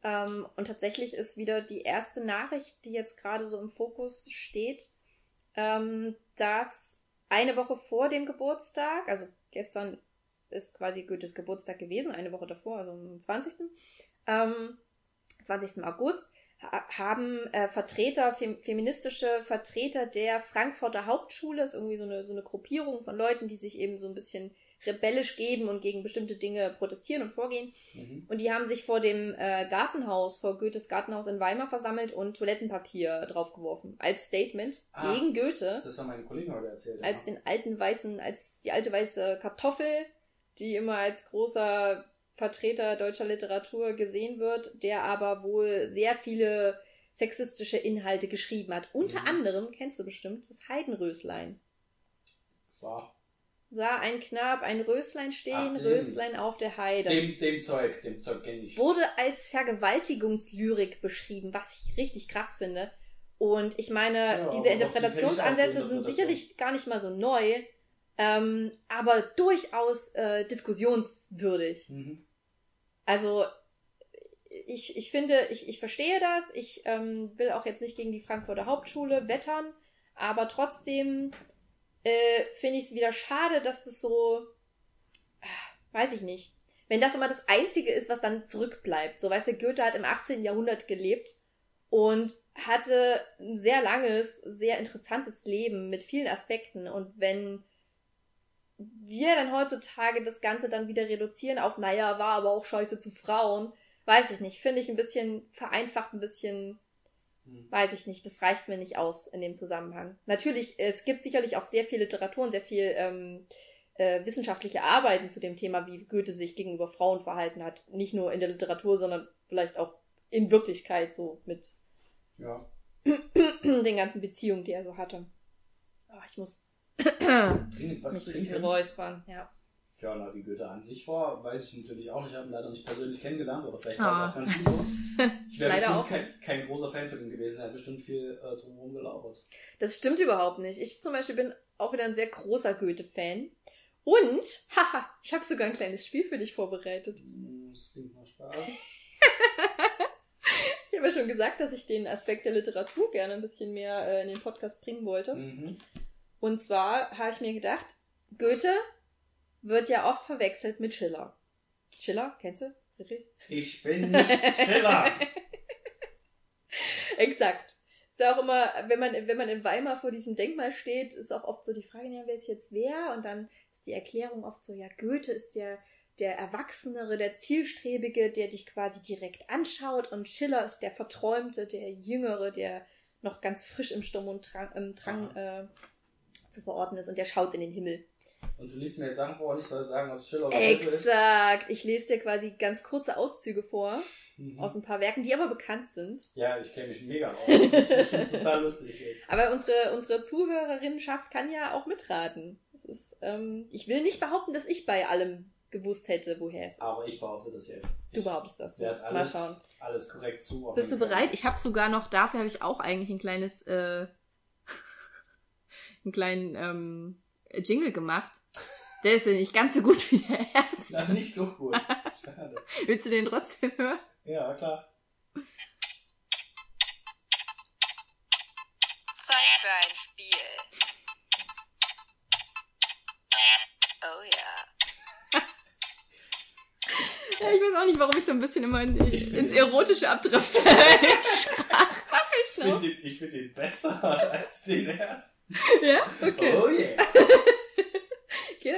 Ähm, und tatsächlich ist wieder die erste Nachricht, die jetzt gerade so im Fokus steht, ähm, dass eine Woche vor dem Geburtstag, also gestern ist quasi Goethes Geburtstag gewesen, eine Woche davor, also am 20. Ähm, 20. August, ha haben äh, Vertreter, fem feministische Vertreter der Frankfurter Hauptschule, ist irgendwie so eine, so eine Gruppierung von Leuten, die sich eben so ein bisschen rebellisch geben und gegen bestimmte Dinge protestieren und vorgehen. Mhm. Und die haben sich vor dem äh, Gartenhaus, vor Goethes Gartenhaus in Weimar versammelt und Toilettenpapier draufgeworfen. Als Statement Ah. gegen Goethe. Das haben meine Kollegen heute erzählt. Als ja. den alten weißen, als die alte weiße Kartoffel, die immer als großer Vertreter deutscher Literatur gesehen wird, der aber wohl sehr viele sexistische Inhalte geschrieben hat. Unter Mhm. anderem, kennst du bestimmt, das Heidenröslein. War Sah ein Knab ein Röslein stehen, Ach. Röslein auf der Heide. dem, dem Zeug, dem Zeug kenne ich. wurde als Vergewaltigungslyrik beschrieben, was ich richtig krass finde. Und ich meine, Ja, diese Interpretationsansätze die sind sicherlich gar nicht mal so neu, ähm, aber durchaus äh, diskussionswürdig. Mhm. Also ich, ich finde, ich, ich verstehe das. Ich ähm, will auch jetzt nicht gegen die Frankfurter Hauptschule wettern, aber trotzdem äh, finde ich es wieder schade, dass das so, äh, weiß ich nicht, wenn das immer das Einzige ist, was dann zurückbleibt. So, weißt du, Goethe hat im 18. Jahrhundert gelebt und hatte ein sehr langes, sehr interessantes Leben mit vielen Aspekten. Und wenn wir dann heutzutage das Ganze dann wieder reduzieren auf, naja, war aber auch scheiße zu Frauen, weiß ich nicht, finde ich ein bisschen vereinfacht, ein bisschen. Weiß ich nicht, das reicht mir nicht aus in dem Zusammenhang. Natürlich, es gibt sicherlich auch sehr viel Literatur und sehr viel ähm, äh, wissenschaftliche Arbeiten zu dem Thema, wie Goethe sich gegenüber Frauen verhalten hat. Nicht nur in der Literatur, sondern vielleicht auch in Wirklichkeit so mit Ja. den ganzen Beziehungen, die er so hatte. Ah, ich muss Dringend was mich trinken. räuspern, ja. Ja, na, wie Goethe an sich war, weiß ich natürlich auch nicht. Ich habe ihn leider nicht persönlich kennengelernt, oder vielleicht Ah. war es auch ganz gut so. Ich wäre Leider bestimmt auch kein, kein großer Fan von ihm gewesen. Er hat bestimmt viel äh, drumherum gelabert. Das stimmt überhaupt nicht. Ich zum Beispiel bin auch wieder ein sehr großer Goethe-Fan. Und, haha, ich habe sogar ein kleines Spiel für dich vorbereitet. Hm, Das klingt mal Spaß. Ich habe ja schon gesagt, dass ich den Aspekt der Literatur gerne ein bisschen mehr äh, in den Podcast bringen wollte. mhm. Und zwar habe ich mir gedacht, Goethe wird ja oft verwechselt mit Schiller. Schiller, kennst du? Ich bin nicht Schiller. Exakt. Ist ja auch immer, wenn man, wenn man in Weimar vor diesem Denkmal steht, ist auch oft so die Frage, ja, wer ist jetzt wer? Und dann ist die Erklärung oft so, ja, Goethe ist der, der Erwachsenere, der Zielstrebige, der dich quasi direkt anschaut und Schiller ist der Verträumte, der Jüngere, der noch ganz frisch im Sturm und Drang, im Drang äh, zu verorten ist und der schaut in den Himmel. Und du liest mir jetzt Sachen vor und ich soll sagen, ob es Schiller oder Goethe ist. Exakt. Ich lese dir quasi ganz kurze Auszüge vor Mhm. aus ein paar Werken, die aber bekannt sind. Ja, ich kenne mich mega aus. Das ist bestimmt total lustig jetzt. Aber unsere, unsere Zuhörerinnenschaft kann ja auch mitraten. Das ist, ähm, ich will nicht behaupten, dass ich bei allem gewusst hätte, woher es ist. Aber ich behaupte das jetzt. du behauptest das. Ich werde Mal alles, schauen. alles korrekt zuordnen. Bist du bereit? Ich habe sogar noch, dafür habe ich auch eigentlich ein kleines, äh, einen kleinen ähm, Jingle gemacht. Der ist ja nicht ganz so gut wie der erste. Na, nicht so gut. Schade. Willst du den trotzdem hören? Ja, klar. Zeit für ein Spiel. Oh ja. Ja, ich weiß auch nicht, warum ich so ein bisschen immer in, ins Erotische abdrifte. Ich finde den, find den besser als den ersten. ja? Okay. Oh yeah.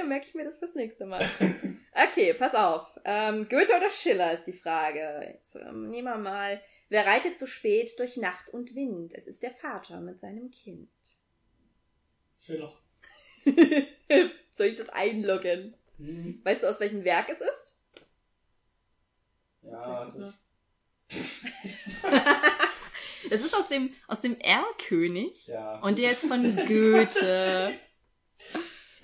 Dann merke ich mir das fürs nächste Mal. Okay, pass auf. Ähm, Goethe oder Schiller ist die Frage. Jetzt ähm, nehmen wir mal. Wer reitet so spät durch Nacht und Wind? Es ist der Vater mit seinem Kind. Schiller. Soll ich das einloggen? Hm. Weißt du, aus welchem Werk es ist? Ja, das, Das ist aus dem, aus dem Erlkönig. ja. Und der ist von Goethe.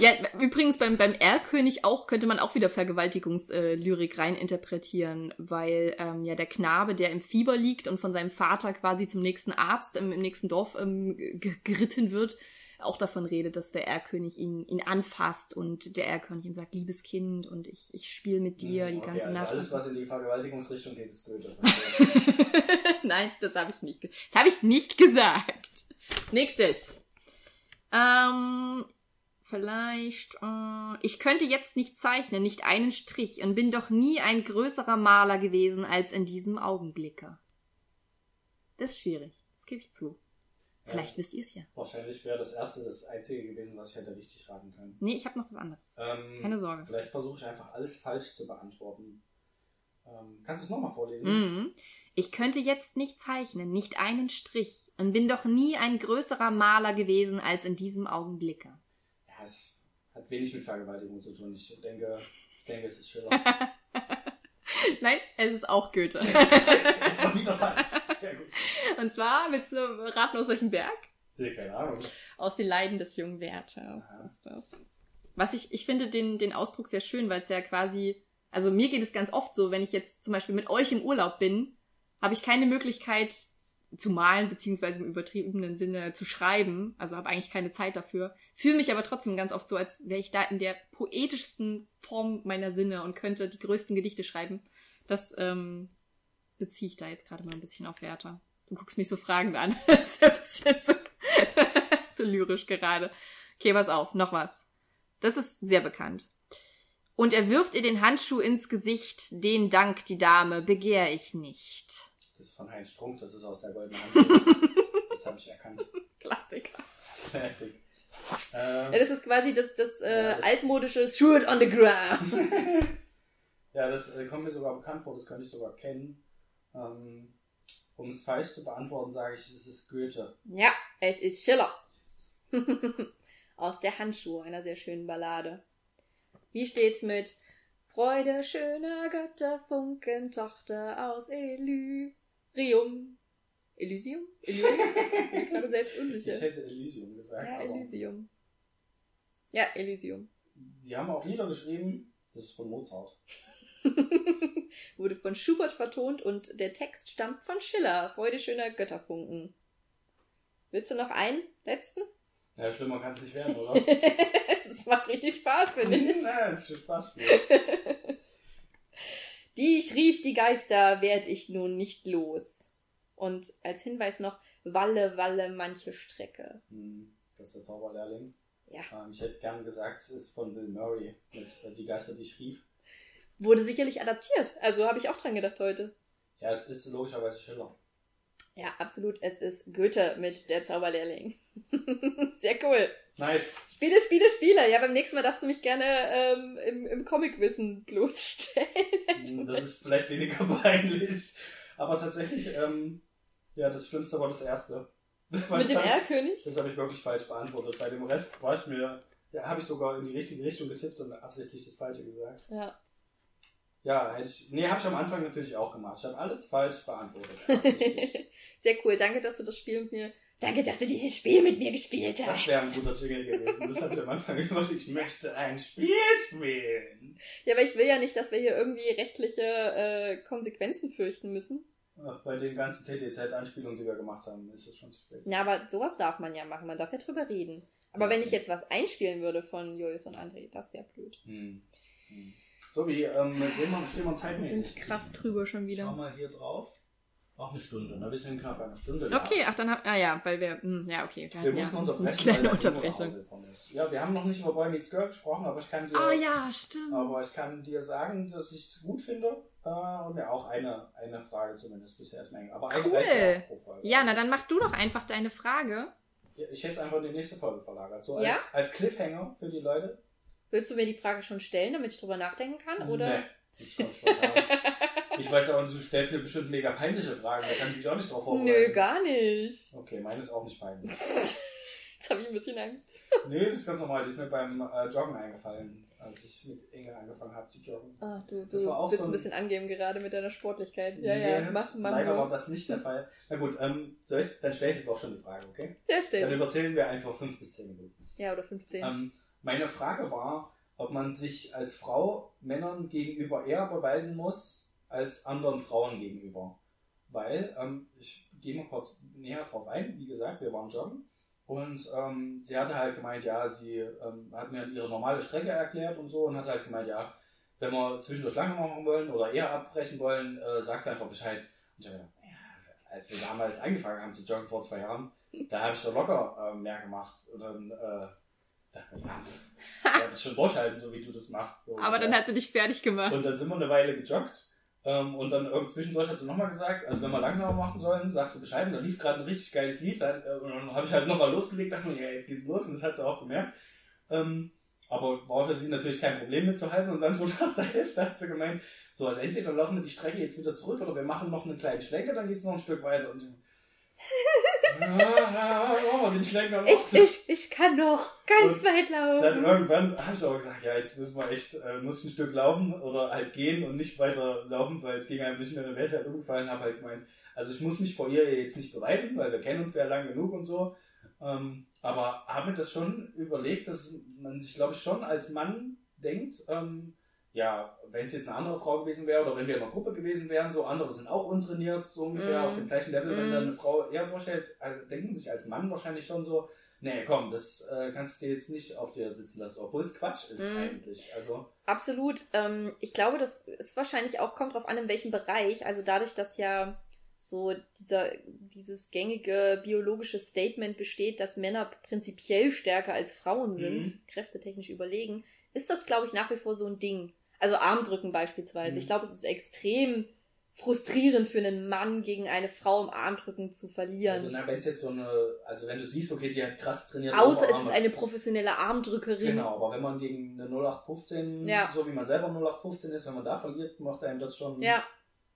Ja, übrigens beim, beim Erlkönig auch könnte man auch wieder Vergewaltigungslyrik rein interpretieren, weil ähm, ja der Knabe, der im Fieber liegt und von seinem Vater quasi zum nächsten Arzt im, im nächsten Dorf ähm, geritten wird, auch davon redet, dass der Erlkönig ihn, ihn anfasst und der Erlkönig ihm sagt, liebes Kind und ich, ich spiele mit dir die Okay, ganze also Nacht. Alles, was in die Vergewaltigungsrichtung geht, ist Goethe. Nein, das habe ich nicht. Das habe ich nicht gesagt. Nächstes. Ähm, vielleicht. Äh, ich könnte jetzt nicht zeichnen, nicht einen Strich, und bin doch nie ein größerer Maler gewesen als in diesem Augenblicke. Das ist schwierig. Das gebe ich zu. Vielleicht wisst ihr es ja. Wahrscheinlich wäre das erste das einzige gewesen, was ich hätte richtig raten können. Nee, ich habe noch was anderes. Ähm, Keine Sorge. Vielleicht versuche ich einfach alles falsch zu beantworten. Ähm, kannst du es nochmal vorlesen? Mhm. Ich könnte jetzt nicht zeichnen, nicht einen Strich, und bin doch nie ein größerer Maler gewesen als in diesem Augenblicke. Es wenig mit Vergewaltigung zu tun. Ich denke, ich denke, es ist Schiller. Nein, es ist auch Goethe. es war wieder falsch. Sehr gut. Und zwar, willst du raten, aus welchem Werk? Ja, keine Ahnung. Aus den Leiden des jungen Werthers Aha. ist das. Was ich, ich finde den, den Ausdruck sehr schön, weil es ja quasi, also mir geht es ganz oft so, wenn ich jetzt zum Beispiel mit euch im Urlaub bin, habe ich keine Möglichkeit zu malen, beziehungsweise im übertriebenen Sinne zu schreiben, also habe eigentlich keine Zeit dafür, fühle mich aber trotzdem ganz oft so, als wäre ich da in der poetischsten Form meiner Sinne und könnte die größten Gedichte schreiben. Das ähm, beziehe ich da jetzt gerade mal ein bisschen auf Werther. Du guckst mich so fragend an. das ist ein bisschen so, so lyrisch gerade. Okay, pass auf, noch was. Das ist sehr bekannt. Und er wirft ihr den Handschuh ins Gesicht, den Dank die Dame begehr ich nicht. Das ist von Heinz Strunk, das ist aus der goldenen Hand. das habe ich erkannt. Klassiker. Classic. Ja, Ähm, das ist quasi das, das, äh, Ja, das- altmodische Shoot on the ground. ja, das äh, kommt mir sogar bekannt vor, das könnte ich sogar kennen. Ähm, um es falsch zu beantworten, sage ich, es ist Goethe. Ja, es ist Schiller. Aus der Handschuhe, einer sehr schönen Ballade. Wie steht's mit Freude schöner Götter, Funken, Tochter aus Elyrium? Elysium? Elysium? Ich bin gerade selbst Ich unsicher. hätte Elysium gesagt, Ja, Elysium. Ja, Elysium. die haben auch Lieder geschrieben, das ist von Mozart. Wurde von Schubert vertont und der Text stammt von Schiller. Freude schöner Götterfunken. Willst du noch einen letzten? Ja, schlimmer kann es nicht werden, oder? Es macht richtig Spaß, finde ich. Na, es ist schon Spaß. Die ich rief, die Geister, werd ich nun nicht los. Und als Hinweis noch, Walle, Walle, manche Strecke. Hm, Das ist der Zauberlehrling. Ja. Ähm, ich hätte gern gesagt, es ist von Bill Murray mit äh, Die Geister, die ich rief. Wurde sicherlich adaptiert. Also habe ich auch dran gedacht heute. Ja, es ist logischerweise Schiller. Ja, absolut. Es ist Goethe mit der Zauberlehrling. Sehr cool. Nice. Spiele, Spiele, Spiele. Ja, beim nächsten Mal darfst du mich gerne ähm, im, im Comic-Wissen bloßstellen. Hm, Das ist vielleicht weniger peinlich. Aber tatsächlich, ähm, ja, das Schlimmste war das erste. Weil Mit dem Erlkönig? Das habe ich wirklich falsch beantwortet. Bei dem Rest war ich mir, ja, habe ich sogar in die richtige Richtung getippt und absichtlich das Falsche gesagt. Ja. Ja, hätte ich, nee, habe ich am Anfang natürlich auch gemacht. Ich habe alles falsch beantwortet. Sehr cool. Danke, dass du das Spiel mit mir. Danke, dass du dieses Spiel mit mir gespielt hast. Das wäre ein guter Jingle gewesen. Das ich am Anfang gemacht. Ich möchte ein Spiel spielen. Ja, aber ich will ja nicht, dass wir hier irgendwie rechtliche äh, Konsequenzen fürchten müssen. Ach, bei den ganzen TTZ-Anspielungen, die wir gemacht haben, ist es schon zu spät. Ja, aber sowas darf man ja machen. Man darf ja drüber reden. Aber wenn ich jetzt was einspielen würde von Julius und André, das wäre blöd. Hm. Hm. So, wie ähm, sehen wir, stehen wir Wir zeitmäßig? sind krass drüber schon Schau wieder. mal hier drauf. Auch eine Stunde, ne? Wir sind knapp bei einer Stunde. ja. Okay, ach dann, ah ja, weil wir, hm, ja, okay. Wir, Wir hatten mussten ja unterbrechen, eine kleine Unterbrechung. Ja, wir haben noch nicht über Boy Meets Girl gesprochen, aber ich kann dir, Oh ja, stimmt. aber ich kann dir sagen, dass ich es gut finde äh, und mir auch eine, eine Frage zumindest bisher. Aber Cool. auch pro Folge. Ja, na dann mach du doch einfach deine Frage. Ich hätte es einfach in die nächste Folge verlagert. So Ja? als, als Cliffhanger für die Leute. Willst du mir die Frage schon stellen, damit ich drüber nachdenken kann? Oder? Nee, das kommt spontan. ich weiß auch, du stellst mir bestimmt mega peinliche Fragen, da kann ich mich auch nicht drauf vorbereiten. Nö, gar nicht. Okay, meine ist auch nicht peinlich. Jetzt habe ich ein bisschen Angst. Nee, das ist ganz normal. Die ist mir beim äh, Joggen eingefallen, als ich mit Inge angefangen habe zu joggen. Ah, du, du Das war auch willst so ein bisschen angeben gerade mit deiner Sportlichkeit. Ja, ja, das- mach, mach Leider war das nicht der Fall. Na gut, ähm, soll ich, dann stelle ich jetzt auch schon die Frage, okay? Ja, Dann stimmt. überzählen wir einfach fünf bis zehn Minuten. Ja, oder 15. Ähm, meine Frage war, ob man sich als Frau Männern gegenüber eher beweisen muss als anderen Frauen gegenüber. Weil, ähm, ich gehe mal kurz näher drauf ein, wie gesagt, wir waren joggen und ähm, sie hatte halt gemeint, ja, sie ähm, hat mir ihre normale Strecke erklärt und so und hat halt gemeint, ja, wenn wir zwischendurch langsam machen wollen oder eher abbrechen wollen, äh, sagst du einfach Bescheid. Und ich habe gedacht, ja, als wir damals angefangen haben zu joggen vor zwei Jahren, da habe ich doch locker äh, mehr gemacht. Und dann äh, dachte ich, ja, ich werde das schon durchhalten, so wie du das machst. So, Aber dann hat sie dich fertig gemacht. und dann sind wir eine Weile gejoggt. Ähm, und dann zwischendurch hat sie nochmal gesagt, also wenn wir langsamer machen sollen, sagst du Bescheid. Und da lief gerade ein richtig geiles Lied. Halt, äh, und dann habe ich halt nochmal losgelegt, dachte mir, ja, jetzt geht's los. Und das hat sie auch gemerkt. Ähm, aber war für sie natürlich kein Problem mitzuhalten. Und dann so nach der Hälfte hat sie gemeint, so, also entweder laufen wir die Strecke jetzt wieder zurück oder wir machen noch einen kleinen Schlenker, dann geht's noch ein Stück weiter. Und machen wir den Schlenker noch. ich, ich, ich kann noch ganz Und weit dann laufen. irgendwann habe ich auch gesagt, ja, jetzt müssen wir echt, äh, muss ein Stück laufen oder halt gehen und nicht weiter laufen, weil es ging einfach nicht mehr in der Welt halt umgefallen, habe halt gemeint, also ich muss mich vor ihr jetzt nicht beweisen, weil wir kennen uns ja lang genug und so, ähm, aber habe mir das schon überlegt, dass man sich, glaube ich, schon als Mann denkt, ähm, ja, wenn es jetzt eine andere Frau gewesen wäre oder wenn wir in einer Gruppe gewesen wären, so andere sind auch untrainiert, so ungefähr Mm. auf dem gleichen Level, wenn Mm. dann eine Frau eher durchhält, also denken sich als Mann wahrscheinlich schon so, nee, komm, das äh, kannst du dir jetzt nicht auf dir sitzen lassen, obwohl es Quatsch ist Mm. eigentlich. Also, Absolut. Ähm, ich glaube, das ist wahrscheinlich auch, kommt drauf an, in welchem Bereich. Also dadurch, dass ja so dieser, dieses gängige biologische Statement besteht, dass Männer prinzipiell stärker als Frauen sind, Mhm. kräftetechnisch überlegen, ist das, glaube ich, nach wie vor so ein Ding. Also Armdrücken beispielsweise. Mhm. Ich glaube, es ist extrem frustrierend für einen Mann, gegen eine Frau im Armdrücken zu verlieren. also wenn es jetzt so eine, also wenn du siehst, okay, die hat krass trainiert. Außer es ist eine professionelle Armdrückerin. Genau, aber wenn man gegen eine 0815, Ja. so wie man selber 0815 ist, wenn man da verliert, macht einem das schon, Ja,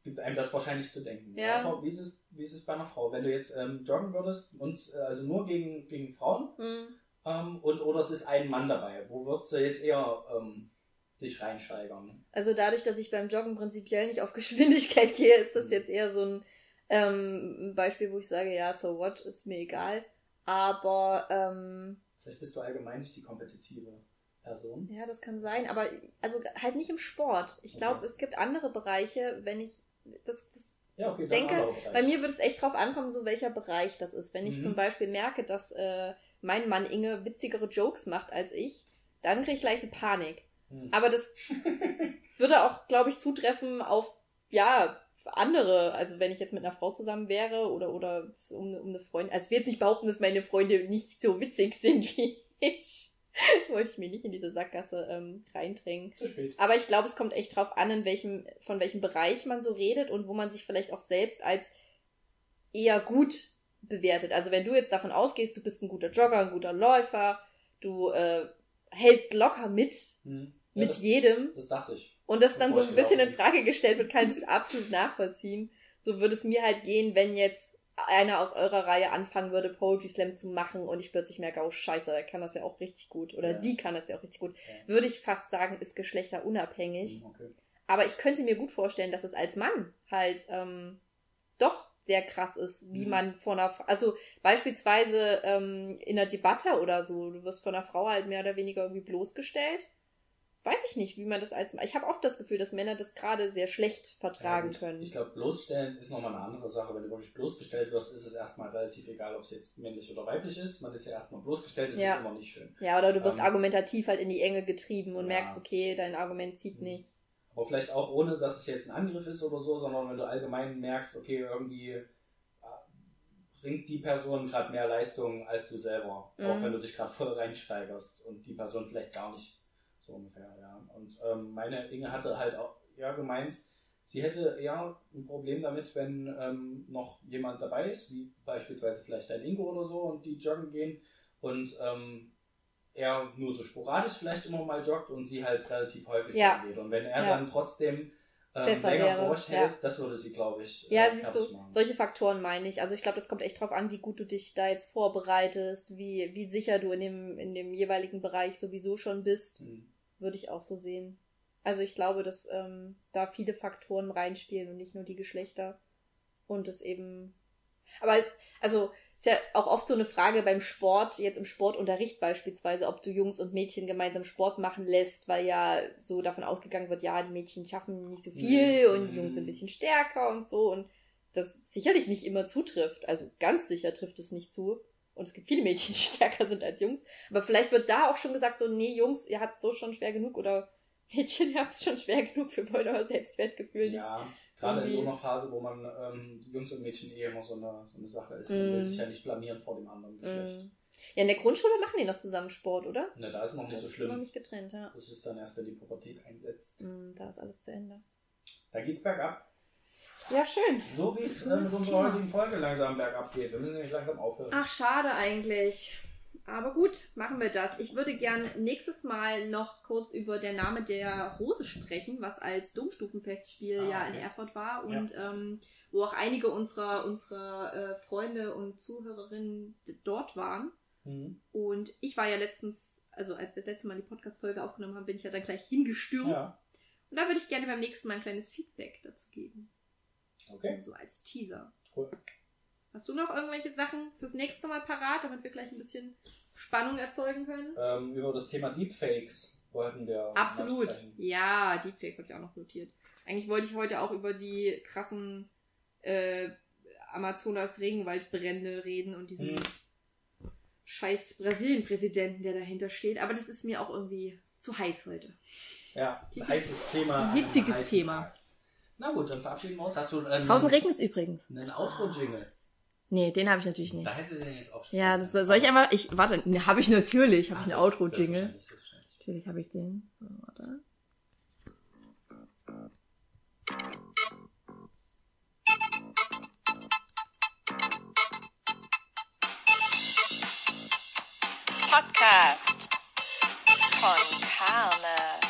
gibt einem das wahrscheinlich zu denken. Ja. Aber wie ist es, wie ist es bei einer Frau? Wenn du jetzt ähm, joggen würdest und äh, also nur gegen, gegen Frauen hm. ähm, und oder es ist ein Mann dabei, wo würdest du jetzt eher ähm, dich reinsteigern? Also dadurch, dass ich beim Joggen prinzipiell nicht auf Geschwindigkeit gehe, ist das Mhm. jetzt eher so ein ähm, Beispiel, wo ich sage, ja, so what, ist mir egal. Aber ähm, Vielleicht bist du allgemein nicht die kompetitive Person. ja, das kann sein. Aber also halt nicht im Sport. Ich glaube, Okay. es gibt andere Bereiche, wenn ich das, das Ja, okay, dann denke, bei mir würde es echt drauf ankommen, so welcher Bereich das ist. Wenn ich Mhm. zum Beispiel merke, dass äh, mein Mann Inge witzigere Jokes macht als ich, dann kriege ich leichte Panik. Hm. Aber das würde auch, glaube ich, zutreffen auf, ja, andere. Also wenn ich jetzt mit einer Frau zusammen wäre oder, oder um, um eine Freundin. Also ich will jetzt nicht behaupten, dass meine Freunde nicht so witzig sind wie ich. Wollte ich mir nicht in diese Sackgasse ähm, reindrängen. Zu spät. Aber ich glaube, es kommt echt drauf an, in welchem, von welchem Bereich man so redet und wo man sich vielleicht auch selbst als eher gut bewertet. Also wenn du jetzt davon ausgehst, du bist ein guter Jogger, ein guter Läufer, du äh, hältst locker mit, Hm. Ja, mit das, jedem. das dachte ich. Und das dann so ein bisschen in Frage gestellt wird, kann ich das absolut nachvollziehen. So würde es mir halt gehen, wenn jetzt einer aus eurer Reihe anfangen würde, Poetry Slam zu machen und ich plötzlich merke, oh scheiße, der kann das ja auch richtig gut. Oder Ja. die kann das ja auch richtig gut. Ja. Würde ich fast sagen, ist geschlechterunabhängig. Hm, Okay. Aber ich könnte mir gut vorstellen, dass es als Mann halt ähm, doch sehr krass ist, wie Mhm. man von einer, also beispielsweise ähm, in einer Debatte oder so, du wirst von einer Frau halt mehr oder weniger irgendwie bloßgestellt. Weiß ich nicht, wie man das als, ich habe oft das Gefühl, dass Männer das gerade sehr schlecht vertragen Ja, können. Ich glaube, bloßstellen ist nochmal eine andere Sache. Wenn du wirklich bloßgestellt wirst, ist es erstmal relativ egal, ob es jetzt männlich oder weiblich ist. Man ist ja erstmal bloßgestellt, das Ja. ist immer nicht schön. Ja, oder du wirst Ähm, argumentativ halt in die Enge getrieben und ja. merkst, okay, dein Argument zieht Mhm. nicht. Aber vielleicht auch ohne, dass es jetzt ein Angriff ist oder so, sondern wenn du allgemein merkst, okay, irgendwie äh, bringt die Person gerade mehr Leistung als du selber. Auch Mhm. wenn du dich gerade voll reinsteigerst und die Person vielleicht gar nicht. So ungefähr, ja. Und ähm, meine Inge hatte halt auch ja gemeint, sie hätte eher ein Problem damit, wenn ähm, noch jemand dabei ist, wie beispielsweise vielleicht ein Ingo oder so, und die joggen gehen und ähm, er nur so sporadisch vielleicht immer mal joggt und sie halt relativ häufig Ja. geht. Und wenn er Ja. dann trotzdem ähm, Besser länger wäre, durchhält, ja. das würde sie, glaube ich, Ja, äh, siehst du, machen. solche Faktoren meine ich. Also ich glaube, das kommt echt drauf an, wie gut du dich da jetzt vorbereitest, wie, wie sicher du in dem, in dem jeweiligen Bereich sowieso schon bist, Hm. würde ich auch so sehen. Also ich glaube, dass ähm, da viele Faktoren reinspielen und nicht nur die Geschlechter. Und es eben. Aber also ist ja auch oft so eine Frage beim Sport, jetzt im Sportunterricht beispielsweise, ob du Jungs und Mädchen gemeinsam Sport machen lässt, weil ja so davon ausgegangen wird, ja, die Mädchen schaffen nicht so viel Mhm. und die Jungs sind ein bisschen stärker und so und das sicherlich nicht immer zutrifft. Also ganz sicher trifft es nicht zu. Und es gibt viele Mädchen, die stärker sind als Jungs. Aber vielleicht wird da auch schon gesagt, so, nee, Jungs, ihr habt so schon schwer genug oder Mädchen, ihr habt es schon schwer genug, wir wollen euer Selbstwertgefühl nicht. Gerade in so einer Phase, wo man ähm, Jungs und Mädchen eh immer so eine, so eine Sache ist. Mm. Man will sich ja nicht blamieren vor dem anderen Geschlecht. Mm. Ja, in der Grundschule machen die noch zusammen Sport, oder? Ne, da ist noch nicht das so ist noch schlimm. nicht getrennt, ja. Das ist dann erst, wenn die Pubertät einsetzt. Mm, Da ist alles zu Ende. Da geht's bergab. Ja, schön. So wie es äh, Cooles mit unserer heutigen Folge langsam bergab geht. Wir müssen nämlich langsam aufhören. Ach, schade eigentlich. Aber gut, machen wir das. Ich würde gern nächstes Mal noch kurz über der Name der Rose sprechen, was als Domstufenfestspiel Ah, ja in. Erfurt war und ähm, wo auch einige unserer, unserer äh, Freunde und Zuhörerinnen dort waren. Mhm. Und ich war ja letztens, also als wir das letzte Mal die Podcast-Folge aufgenommen haben, bin ich ja dann gleich hingestürmt. Ja. Und da würde ich gerne beim nächsten Mal ein kleines Feedback dazu geben. Okay, So als Teaser. cool. Hast du noch irgendwelche Sachen fürs nächste Mal parat, damit wir gleich ein bisschen Spannung erzeugen können? Ähm, über das Thema Deepfakes wollten wir Absolut. sprechen. Ja, Deepfakes habe ich auch noch notiert. Eigentlich wollte ich heute auch über die krassen äh, Amazonas Regenwaldbrände reden und diesen Hm. scheiß Brasilien-Präsidenten, der dahinter steht. Aber das ist mir auch irgendwie zu heiß heute. Ja, Die ein heißes Thema. witziges heißen Thema. Tag. Na gut, dann verabschieden wir uns. Hast du einen, Draußen regnet es übrigens. einen Outro-Jingle? Nee, den habe ich natürlich nicht. Da hättest du den jetzt auch Ja, das soll, ich einfach. Ich warte, nee, habe ich natürlich. Habe ich einen Outro-Jingle. Natürlich habe ich den. So, warte. Podcast von Karne.